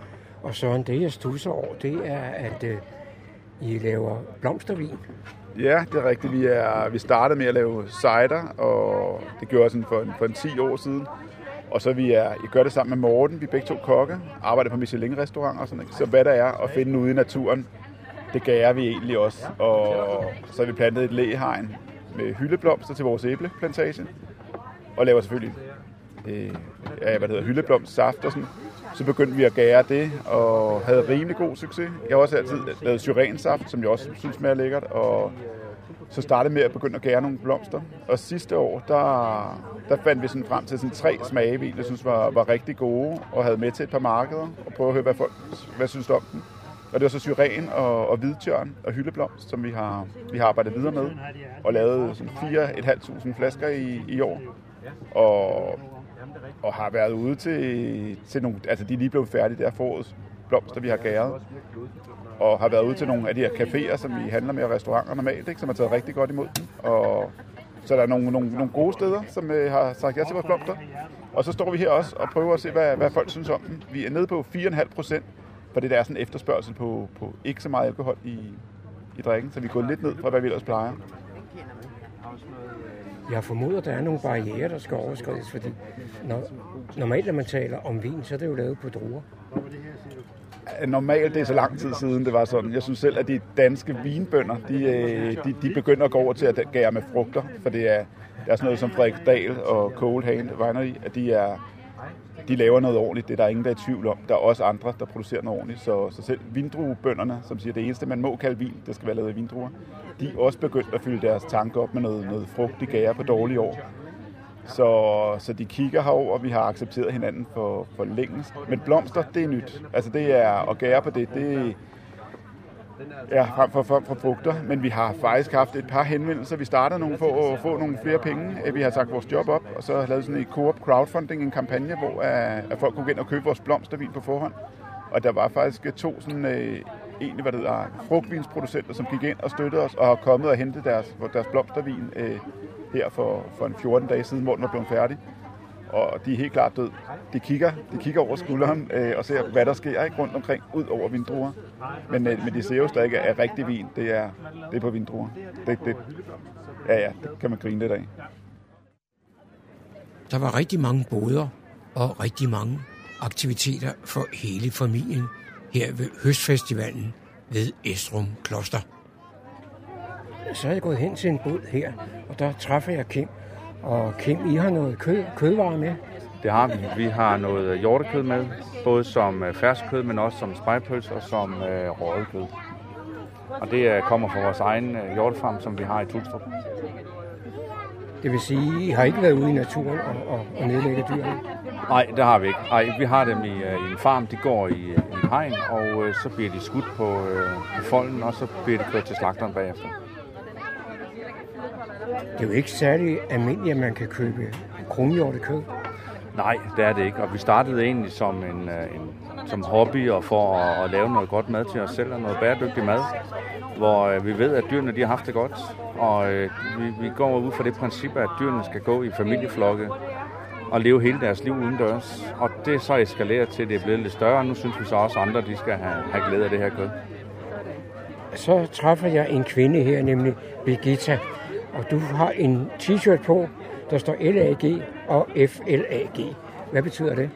Og Søren, det jeg stusser over, det er, at øh, I laver blomstervin. Ja, det er rigtigt. Vi, er, vi startede med at lave cider, og det gjorde jeg sådan for, for en 10 år siden. Og så vi er, jeg gør det sammen med Morten, vi er begge to kokke, arbejder på Michelin-restaurant og sådan noget. Så hvad der er at finde ude i naturen, det gærer vi egentlig også. Og så har vi plantet et læhegn med hyldeblomster til vores æbleplantage. Og laver selvfølgelig øh, ja, hvad det hedder, hyldeblomstsaft og sådan. Så begyndte vi at gære det, og havde rimelig god succes. Jeg har også altid lavet syrensaft, som jeg også synes smager lækkert, og så startede med at begynde at gære nogle blomster. Og sidste år, der, der fandt vi sådan frem til sådan tre smagevin, jeg synes var, var rigtig gode, og havde med til et par markeder, og prøve at høre, hvad folk hvad synes om dem. Og det var så syren og, og hvidtjørn og hyldeblomst, som vi har, vi har arbejdet videre med, og lavet sådan 4.500 flasker i, i år. Og, og har været ude til, til nogle, altså de er lige blevet færdige der forårets blomster, vi har gæret. Og har været ude til nogle af de her caféer, som vi handler med, og restauranter normalt, ikke, som har taget rigtig godt imod dem. Og så der er nogle, nogle, nogle gode steder, som øh, har sagt ja til vores blomster. Og så står vi her også og prøver at se, hvad, hvad folk synes om den. Vi er nede på 4,5 procent, for det der er sådan en efterspørgsel på, på ikke så meget alkohol i, i drikken. Så vi er gået lidt ned fra, hvad vi ellers plejer. Jeg formoder, der er nogle barriere, der skal overskrides, fordi når, normalt, når man taler om vin, så er det jo lavet på druer. Øh, normalt, det er så lang tid siden, det var sådan. Jeg synes selv, at de danske vinbønder, de, øh, de, de begynder at gå over til at gære med frugter, for det er, det er sådan noget som Frederik Dahl og Cold Hand Winery, at de er, de laver noget ordentligt. Det er der ingen, der er i tvivl om. Der er også andre, der producerer noget ordentligt. Så, så selv vindruebønderne, som siger, det eneste, man må kalde vin, det skal være lavet af vindruer, de er også begyndt at fylde deres tanker op med noget, noget frugt, de gærer på dårlige år. Så, så de kigger herover, og vi har accepteret hinanden for, for længst. Men blomster, det er nyt. Altså det er at gære på det, det Ja, frem for, for, for frugter, men vi har faktisk haft et par henvendelser. Vi startede nogle for at få nogle flere penge. Vi har sagt vores job op, og så har lavet sådan en co-op crowdfunding, en kampagne, hvor at, at folk kunne gå ind og købe vores blomstervin på forhånd. Og der var faktisk to sådan, øh, egentlig, hvad det hedder, frugtvinsproducenter, som gik ind og støttede os, og har kommet og hentet deres, deres blomstervin øh, her for, for en 14 dage siden, hvor den var blevet færdig. Og de er helt klart død. De kigger, de kigger over skulderen øh, og ser, hvad der sker ikke rundt omkring, ud over vindruer. Men, øh, men de ser jo stadig er rigtig vin. Det er, det er på vindruer. Det, det, ja, ja, det kan man grine lidt af. Der var rigtig mange boder og rigtig mange aktiviteter for hele familien her ved Høstfestivalen ved Estrum Kloster. Så er jeg gået hen til en bod her, og der træffer jeg Kim. Og Kim, I har noget kød, kødvarer med? Det har vi. Vi har noget hjortekød med, både som øh, fersk kød, men også som spejpøls og som øh, røget kød. Og det øh, kommer fra vores egen øh, hjortefarm, som vi har i Tulstrup. Det vil sige, I har ikke været ude i naturen og, og, og nedlægge dyrene? Nej, det har vi ikke. Ej, vi har dem i, øh, i en farm. De går i, øh, i en hegn, og øh, så bliver de skudt på, øh, på folden, og så bliver de kørt til slagteren bagefter. Det er jo ikke særlig almindeligt, at man kan købe kronhjortekød. Nej, det er det ikke. Og vi startede egentlig som en, øh, en som hobby og for at, at lave noget godt mad til os selv og noget bæredygtig mad, hvor øh, vi ved, at dyrene de har haft det godt. Og øh, vi, vi går ud fra det princip, at dyrene skal gå i familieflokke og leve hele deres liv udendørs. Og det er så eskaleret til, at det er blevet lidt større, og nu synes vi så også, at andre de skal have, have glæde af det her kød. Så træffer jeg en kvinde her, nemlig Birgitta, og du har en t-shirt på, der står LAG og FLAG. Hvad betyder det?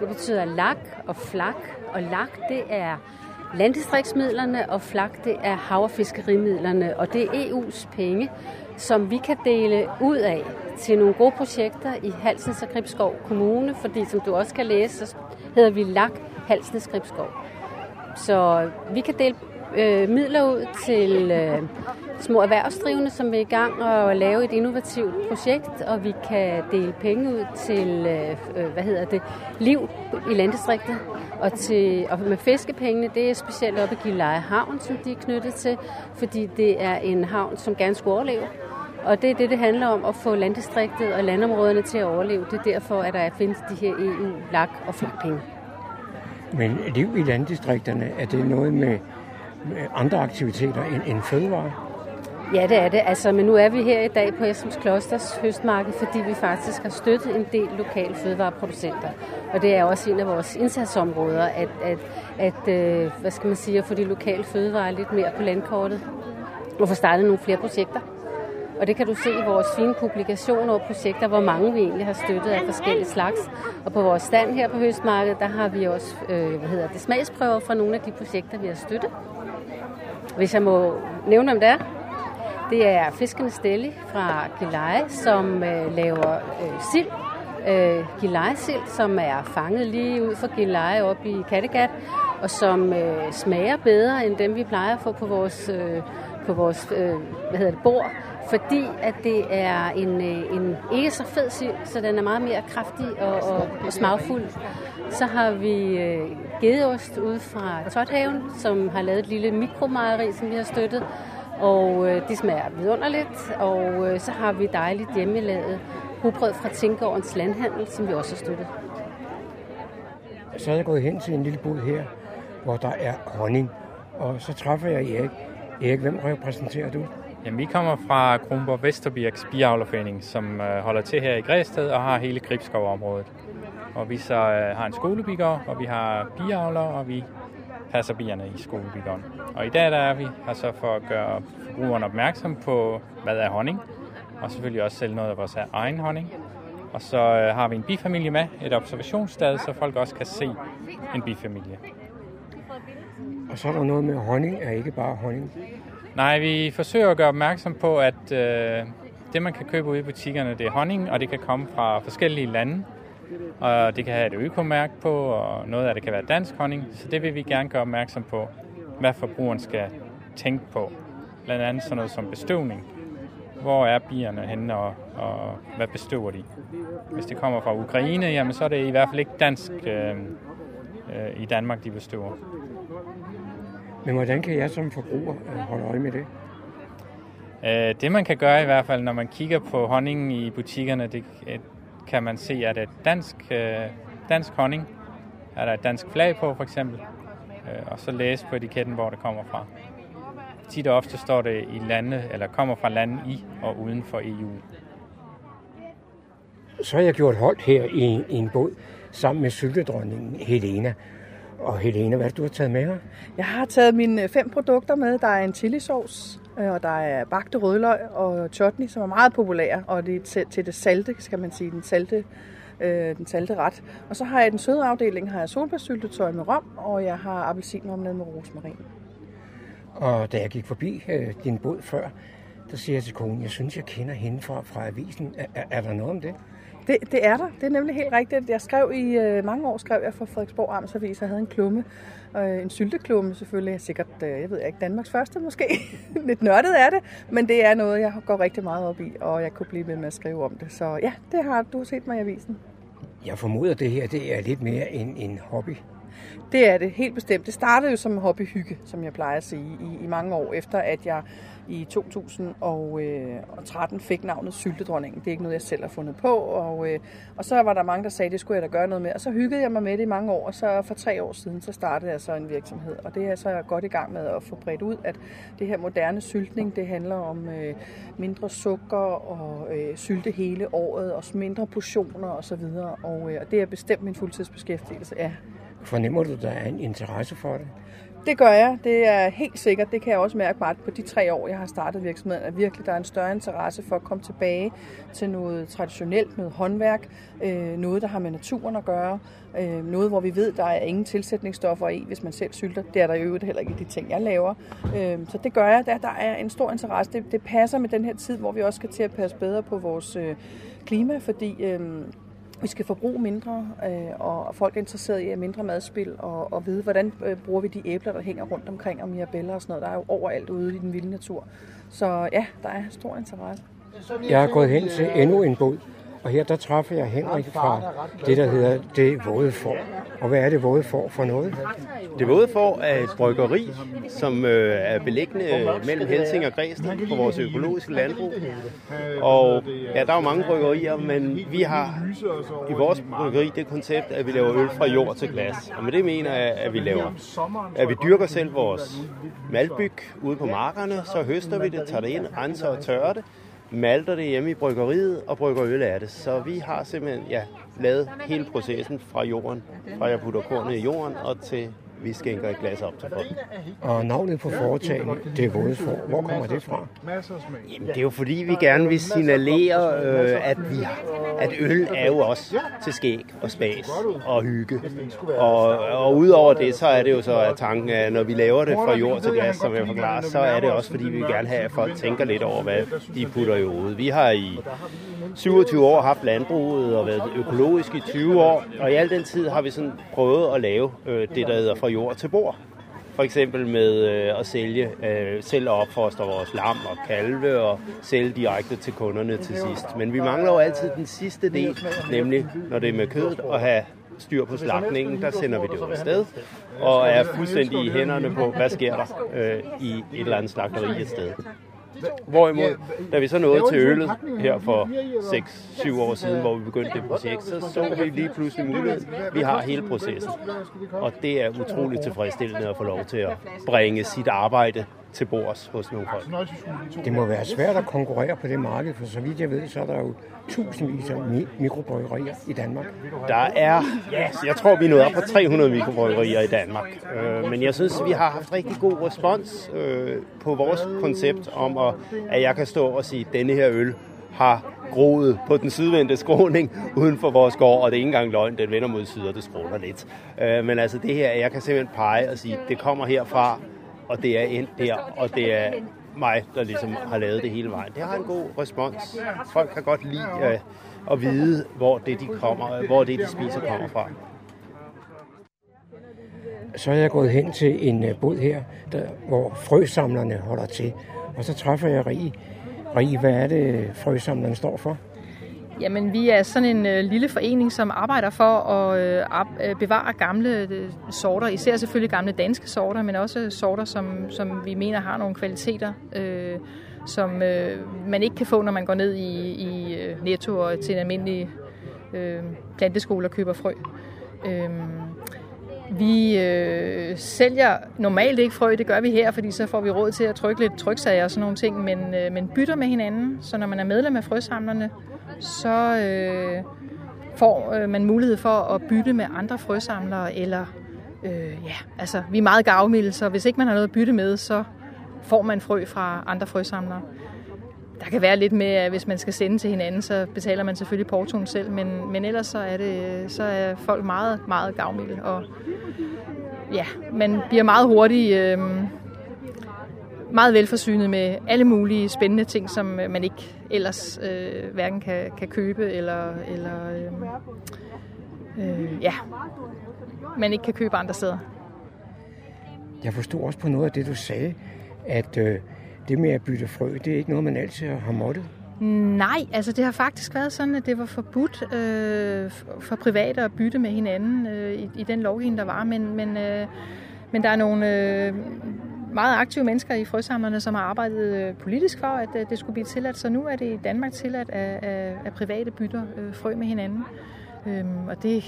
Det betyder lak og flak, og lak det er landdistriktsmidlerne, og FLAG det er hav- og fiskerimidlerne, og det er EU's penge, som vi kan dele ud af til nogle gode projekter i Halsens og Gribskov Kommune, fordi som du også kan læse, så hedder vi LAK Halsens Gribskov. Så vi kan dele øh, midler ud til øh, små erhvervsdrivende, som vil i gang og lave et innovativt projekt, og vi kan dele penge ud til, øh, øh hvad hedder det, liv i landdistriktet. Og, til, og med fiskepengene, det er specielt op i Gilleleje Havn, som de er knyttet til, fordi det er en havn, som gerne skulle overleve. Og det er det, det handler om, at få landdistriktet og landområderne til at overleve. Det er derfor, at der findes de her EU, lag og flagpenge. Men liv i landdistrikterne, er det noget med Øh, andre aktiviteter end, end fødevare? Ja, det er det. Altså, men nu er vi her i dag på Esens Klosters høstmarked, fordi vi faktisk har støttet en del lokale fødevareproducenter. Og det er også en af vores indsatsområder, at, at, at øh, hvad skal man sige, at få de lokale fødevarer lidt mere på landkortet. Og få startet nogle flere projekter. Og det kan du se i vores fine publikationer og projekter, hvor mange vi egentlig har støttet af forskellige slags. Og på vores stand her på Høstmarkedet, der har vi også øh, hvad hedder det, smagsprøver fra nogle af de projekter, vi har støttet. Hvis jeg må nævne, hvem det er. Det er Fiskerne Stelle fra Gilleleje, som øh, laver øh, sild. Øh, Gilleleje-sild, som er fanget lige ud fra Gilleleje op i Kattegat, og som øh, smager bedre end dem, vi plejer at få på vores, øh, på vores øh, hvad hedder det, bord fordi at det er en, øh, en ikke så fed sild, så den er meget mere kraftig og, og, og smagfuld. Så har vi øh, gedeost ude fra Tothaven, som har lavet et lille mikromejeri, som vi har støttet. Og øh, de smager vidunderligt. Og øh, så har vi dejligt hjemmelavet rugbrød fra Tinkårens Landhandel, som vi også har støttet. Så er jeg gået hen til en lille bod her, hvor der er honning. Og så træffer jeg Erik. Erik, hvem repræsenterer du? Jamen, vi kommer fra Kronborg Vesterbirks Biavlerforening, som øh, holder til her i Græsted og har hele Gribskov-området. Og vi så øh, har en skolebigård, og vi har biavler, og vi passer bierne i skolebigården. Og i dag der er vi her så for at gøre forbrugerne opmærksom på, hvad er honning, og selvfølgelig også sælge noget af vores egen honning. Og så øh, har vi en bifamilie med, et observationssted, så folk også kan se en bifamilie. Og så er der noget med honning, er ikke bare honning. Nej, vi forsøger at gøre opmærksom på, at øh, det, man kan købe ude i butikkerne, det er honning, og det kan komme fra forskellige lande. Og det kan have et økomærke på, og noget af det kan være dansk honning. Så det vil vi gerne gøre opmærksom på, hvad forbrugeren skal tænke på. Blandt andet sådan noget som bestøvning. Hvor er bierne henne, og, og hvad bestøver de? Hvis det kommer fra Ukraine, jamen så er det i hvert fald ikke dansk øh, øh, i Danmark, de bestøver. Men hvordan kan jeg som forbruger øh, holde øje med det? Øh, det man kan gøre i hvert fald, når man kigger på honningen i butikkerne, det kan man se, at det dansk, øh, dansk honning. Er der et dansk flag på for eksempel, øh, og så læse på etiketten, hvor det kommer fra. Tit og ofte står det i lande, eller kommer fra lande i og uden for EU. Så har jeg gjort holdt her i, i en båd sammen med syltedronningen Helena. Og Helene, hvad du har taget med her? Jeg har taget mine fem produkter med. Der er en chili sauce, øh, og der er bagte rødløg og chutney, som er meget populære, og det er til, til det salte, skal man sige, den salte, øh, den salte ret. Og så har jeg den søde afdeling, har jeg solbærsyltetøj med rom, og jeg har appelsinrumlade med rosmarin. Og da jeg gik forbi øh, din båd før, der siger jeg til konen, jeg synes, jeg kender hende fra, fra avisen. Er, er, er der noget om det? Det, det er der. Det er nemlig helt rigtigt. Jeg skrev i øh, mange år skrev jeg for Frederiksborg Amtsavis. Jeg havde en klumme, øh, en sylteklumme selvfølgelig. Sikkert, øh, jeg ved ikke, Danmarks første måske. Lidt nørdet er det, men det er noget, jeg går rigtig meget op i, og jeg kunne blive ved med at skrive om det. Så ja, det har du set mig i avisen. Jeg formoder, det her det er lidt mere en, en hobby. Det er det, helt bestemt. Det startede jo som hobbyhygge, som jeg plejer at sige, i, i mange år efter, at jeg i 2013 øh, fik navnet Syltedronningen. Det er ikke noget, jeg selv har fundet på. Og, øh, og så var der mange, der sagde, at det skulle jeg da gøre noget med. Og så hyggede jeg mig med det i mange år, og så for tre år siden, så startede jeg så en virksomhed. Og det er så godt i gang med at få bredt ud, at det her moderne syltning, det handler om øh, mindre sukker og øh, sylte hele året, og mindre portioner osv. Og, og, øh, og det er bestemt min fuldtidsbeskæftigelse, ja. Fornemmer du, der er en interesse for det? Det gør jeg. Det er helt sikkert. Det kan jeg også mærke bare på de tre år, jeg har startet virksomheden, at virkelig der er en større interesse for at komme tilbage til noget traditionelt, noget håndværk, øh, noget, der har med naturen at gøre, øh, noget, hvor vi ved, der er ingen tilsætningsstoffer i, hvis man selv sylter. Det er der i øvrigt heller ikke i de ting, jeg laver. Øh, så det gør jeg. Der, der er en stor interesse. Det, det passer med den her tid, hvor vi også skal til at passe bedre på vores øh, klima, fordi... Øh, vi skal forbruge mindre, øh, og folk er interesseret i mindre madspil, og, og vide, hvordan øh, bruger vi de æbler, der hænger rundt omkring, og mirabeller og sådan noget. Der er jo overalt ude i den vilde natur. Så ja, der er stor interesse. Jeg er gået hen til endnu en båd, og her der træffer jeg Henrik fra det, der hedder Det Våde For. Og hvad er Det Våde For for noget? Det Våde For er et bryggeri, som øh, er beliggende mellem Helsing og Græsted på vores økologiske landbrug. Og ja, der er jo mange bryggerier, men vi har i vores bryggeri det koncept, at vi laver øl fra jord til glas. Og med det mener jeg, at vi laver, at vi dyrker selv vores malbyg ude på markerne, så høster vi det, tager det ind, renser og tørrer det, malter det hjemme i bryggeriet og brygger øl af det. Så vi har simpelthen ja, lavet hele processen fra jorden, fra jeg putter kornet i jorden og til vi skænker et glas op til folk. Og navnet på foretagendet, det er våde for. Hvor kommer det fra? Jamen, det er jo fordi, vi gerne vil signalere, øh, at, vi, at øl er jo også til skæg og spas og hygge. Og, og udover det, så er det jo så at tanken, at når vi laver det fra jord til glas, som jeg forklarer, så er det også fordi, vi vil gerne have, at folk tænker lidt over, hvad de putter i hovedet. Vi har i 27 år haft landbruget og været økologisk i 20 år, og i al den tid har vi sådan prøvet at lave øh, det, der hedder fra jord til bord. For eksempel med øh, at sælge, øh, selv opfoster vores lam og kalve og sælge direkte til kunderne til sidst. Men vi mangler jo altid den sidste del, nemlig når det er med kødet, at have styr på slagtningen, der sender vi det jo afsted, og er fuldstændig i hænderne på, hvad sker der øh, i et eller andet slagteri et sted. Hvorimod, da vi så nåede til øllet her? for 6-7 år siden, hvor vi begyndte det projekt, så så vi lige pludselig muligheden. Vi har hele processen. Og det er utroligt tilfredsstillende at få lov til at bringe sit arbejde til bords hos nogle folk. Det må være svært at konkurrere på det marked, for så vidt jeg ved, så er der jo tusindvis af mi- mikrobryggerier i Danmark. Der er, jeg tror, vi er nået op på 300 mikrobryggerier i Danmark. Øh, men jeg synes, vi har haft rigtig god respons øh, på vores koncept om, at, at jeg kan stå og sige, at denne her øl har groet på den sydvendte skråning uden for vores gård, og det er ikke engang løgn, den vender mod syd, og det skråner lidt. Øh, men altså det her, jeg kan simpelthen pege og sige, det kommer herfra, og det er endt der, og det er mig, der ligesom har lavet det hele vejen. Det har en god respons. Folk kan godt lide øh, at vide, hvor det, de kommer, hvor det, de spiser, kommer fra. Så er jeg gået hen til en øh, båd her, der, hvor frøsamlerne holder til. Og så træffer jeg Rie. Rie, hvad er det, frøsamlerne står for? Jamen, vi er sådan en øh, lille forening, som arbejder for at øh, op, øh, bevare gamle øh, sorter, især selvfølgelig gamle danske sorter, men også sorter, som, som vi mener har nogle kvaliteter, øh, som øh, man ikke kan få, når man går ned i, i øh, Netto og til en almindelig øh, planteskole og køber frø. Øh, vi øh, sælger normalt ikke frø, det gør vi her, fordi så får vi råd til at trykke lidt tryksager og sådan nogle ting, men, øh, men bytter med hinanden. Så når man er medlem af frøsamlerne, så øh, får øh, man mulighed for at bytte med andre frøsamlere, eller øh, ja, altså vi er meget gavmilde, så hvis ikke man har noget at bytte med, så får man frø fra andre frøsamlere. Der kan være lidt med, at hvis man skal sende til hinanden, så betaler man selvfølgelig portoen selv, men, men ellers så er, det, så er folk meget, meget gavmilde, og ja, man bliver meget hurtigt øh, meget velforsynet med alle mulige spændende ting, som man ikke ellers øh, hverken kan, kan købe eller, eller øh, øh, ja, man ikke kan købe andre steder. Jeg forstod også på noget af det, du sagde, at øh, det med at bytte frø, det er ikke noget, man altid har måttet. Nej, altså det har faktisk været sådan, at det var forbudt øh, for private at bytte med hinanden øh, i, i den lovgivning, der var, men, men, øh, men der er nogle øh, meget aktive mennesker i frøsamlerne, som har arbejdet øh, politisk for, at øh, det skulle blive tilladt, så nu er det i Danmark tilladt, at, at, at private bytter øh, frø med hinanden. Øhm, og det,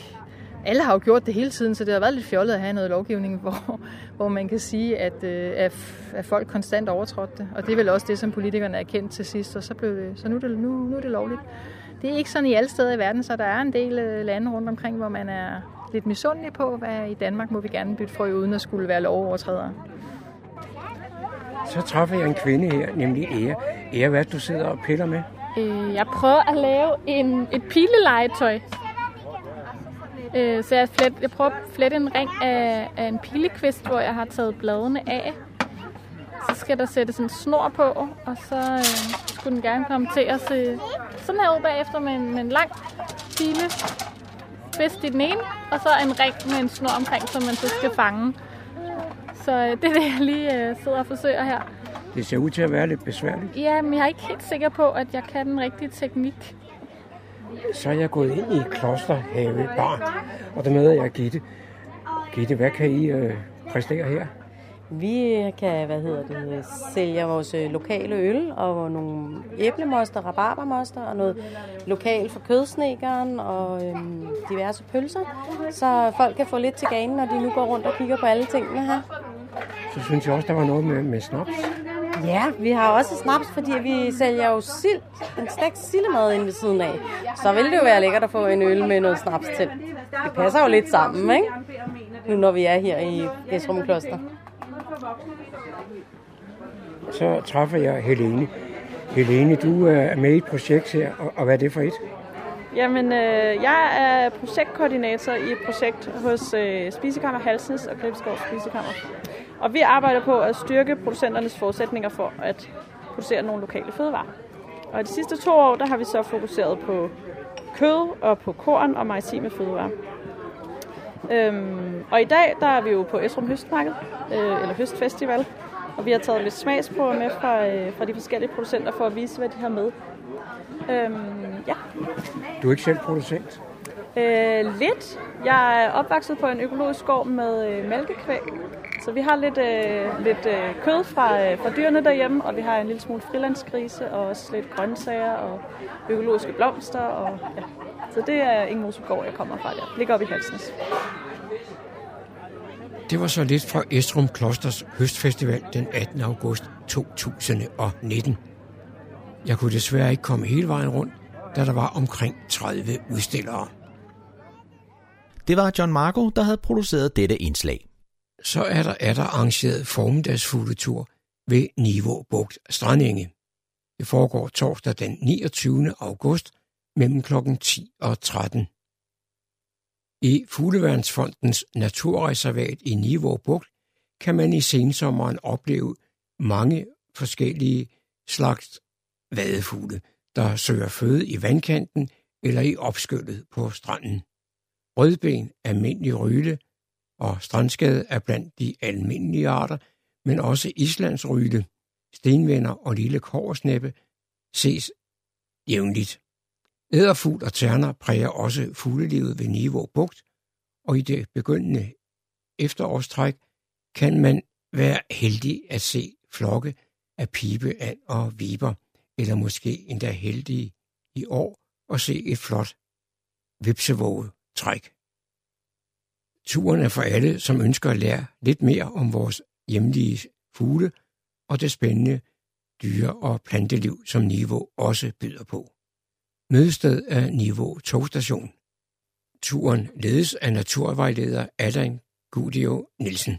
alle har jo gjort det hele tiden, så det har været lidt fjollet at have noget lovgivning, hvor, hvor man kan sige, at, at, at folk konstant overtrådte det. Og det er vel også det, som politikerne er kendt til sidst, og så, blev det, så nu, er det, nu, nu er det lovligt. Det er ikke sådan i alle steder i verden, så der er en del lande rundt omkring, hvor man er lidt misundelige på, hvad i Danmark må vi gerne bytte frø, uden at skulle være lovovertrædere. Så træffer jeg en kvinde her, nemlig Ea. Ea, hvad du sidder og piller med? Øh, jeg prøver at lave en, et pilelegetøj. Øh, så jeg, flet, jeg prøver at flette en ring af, af en pilekvist, hvor jeg har taget bladene af. Så skal der sættes en snor på, og så øh, skulle den gerne komme til at se sådan her ud bagefter med en, med en lang pile kvist i den ene, og så en ring med en snor omkring, som man så skal fange. Så øh, det er det, jeg lige øh, sidder og forsøger her. Det ser ud til at være lidt besværligt. Ja, men jeg er ikke helt sikker på, at jeg kan den rigtige teknik. Så er jeg gået ind i Klosterhave Bar, og der møder jeg Gitte. Gitte, hvad kan I øh, præstere her? Vi kan, hvad hedder det, sælge vores øh, lokale øl og nogle æblemoster, rabarbermoster og noget lokal for kødsnekeren og øhm, diverse pølser. Så folk kan få lidt til ganen, når de nu går rundt og kigger på alle tingene her. Så synes jeg også, der var noget med, med snaps. Ja, vi har også snaps, fordi vi sælger jo sild, en stegt sildemad ind ved siden af. Så ville det jo være lækkert at få en øl med noget snaps til. Det passer jo lidt sammen, ikke? Nu når vi er her i Esrum Kloster. Så træffer jeg Helene. Helene, du er med i et projekt her, og, og hvad er det for et? Jamen, øh, jeg er projektkoordinator i et projekt hos øh, Spisekammer Halsnes og Gribskov Spisekammer. Og vi arbejder på at styrke producenternes forudsætninger for at producere nogle lokale fødevarer. Og de sidste to år, der har vi så fokuseret på kød og på korn og maritime fødevarer. Øhm, og i dag, der er vi jo på Esrum Høstmarked, øh, eller Høstfestival, og vi har taget lidt smagsprøver med fra, øh, fra de forskellige producenter for at vise, hvad de har med. Øhm, ja. Du er ikke selv producent? Øh, lidt. Jeg er opvokset på en økologisk gård med øh, mælkekvæg. Så vi har lidt, øh, lidt øh, kød fra, øh, fra dyrene derhjemme, og vi har en lille smule frilandsgrise, og også lidt grøntsager og økologiske blomster. Og, ja. Så det er Inge gård, jeg kommer fra der. Ligger op i Halsnes. Det var så lidt fra Estrum Klosters Høstfestival den 18. august 2019. Jeg kunne desværre ikke komme hele vejen rundt, da der var omkring 30 udstillere. Det var John Marco, der havde produceret dette indslag. Så er der, er der arrangeret formiddagsfugletur ved Niveau Bugt Strandinge. Det foregår torsdag den 29. august mellem kl. 10 og 13. I Fugleværnsfondens naturreservat i Niveau Bugt kan man i sensommeren opleve mange forskellige slags vadefugle, der søger føde i vandkanten eller i opskyllet på stranden. Rødben, almindelig ryle og strandskade er blandt de almindelige arter, men også islandsryle, stenvender og lille korsnæppe ses jævnligt. Æderfugl og terner præger også fuglelivet ved Niveau Bugt, og i det begyndende efterårstræk kan man være heldig at se flokke af pibeand og viber, eller måske endda heldig i år at se et flot vipsevåget træk. Turen er for alle, som ønsker at lære lidt mere om vores hjemlige fugle og det spændende dyre- og planteliv, som Niveau også byder på. Mødested er Niveau togstation. Turen ledes af naturvejleder Allan Gudio Nielsen.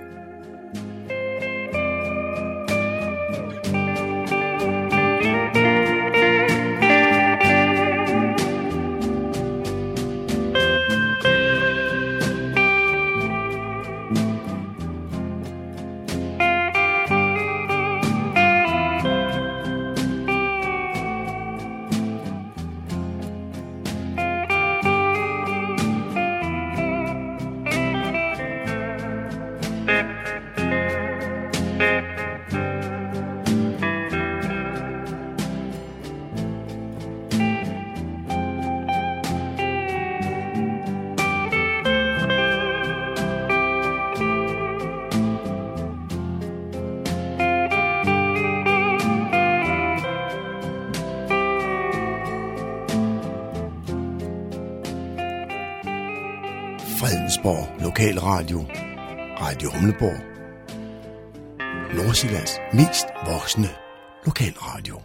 Humleborg, Nordsjællands mest voksne lokalradio.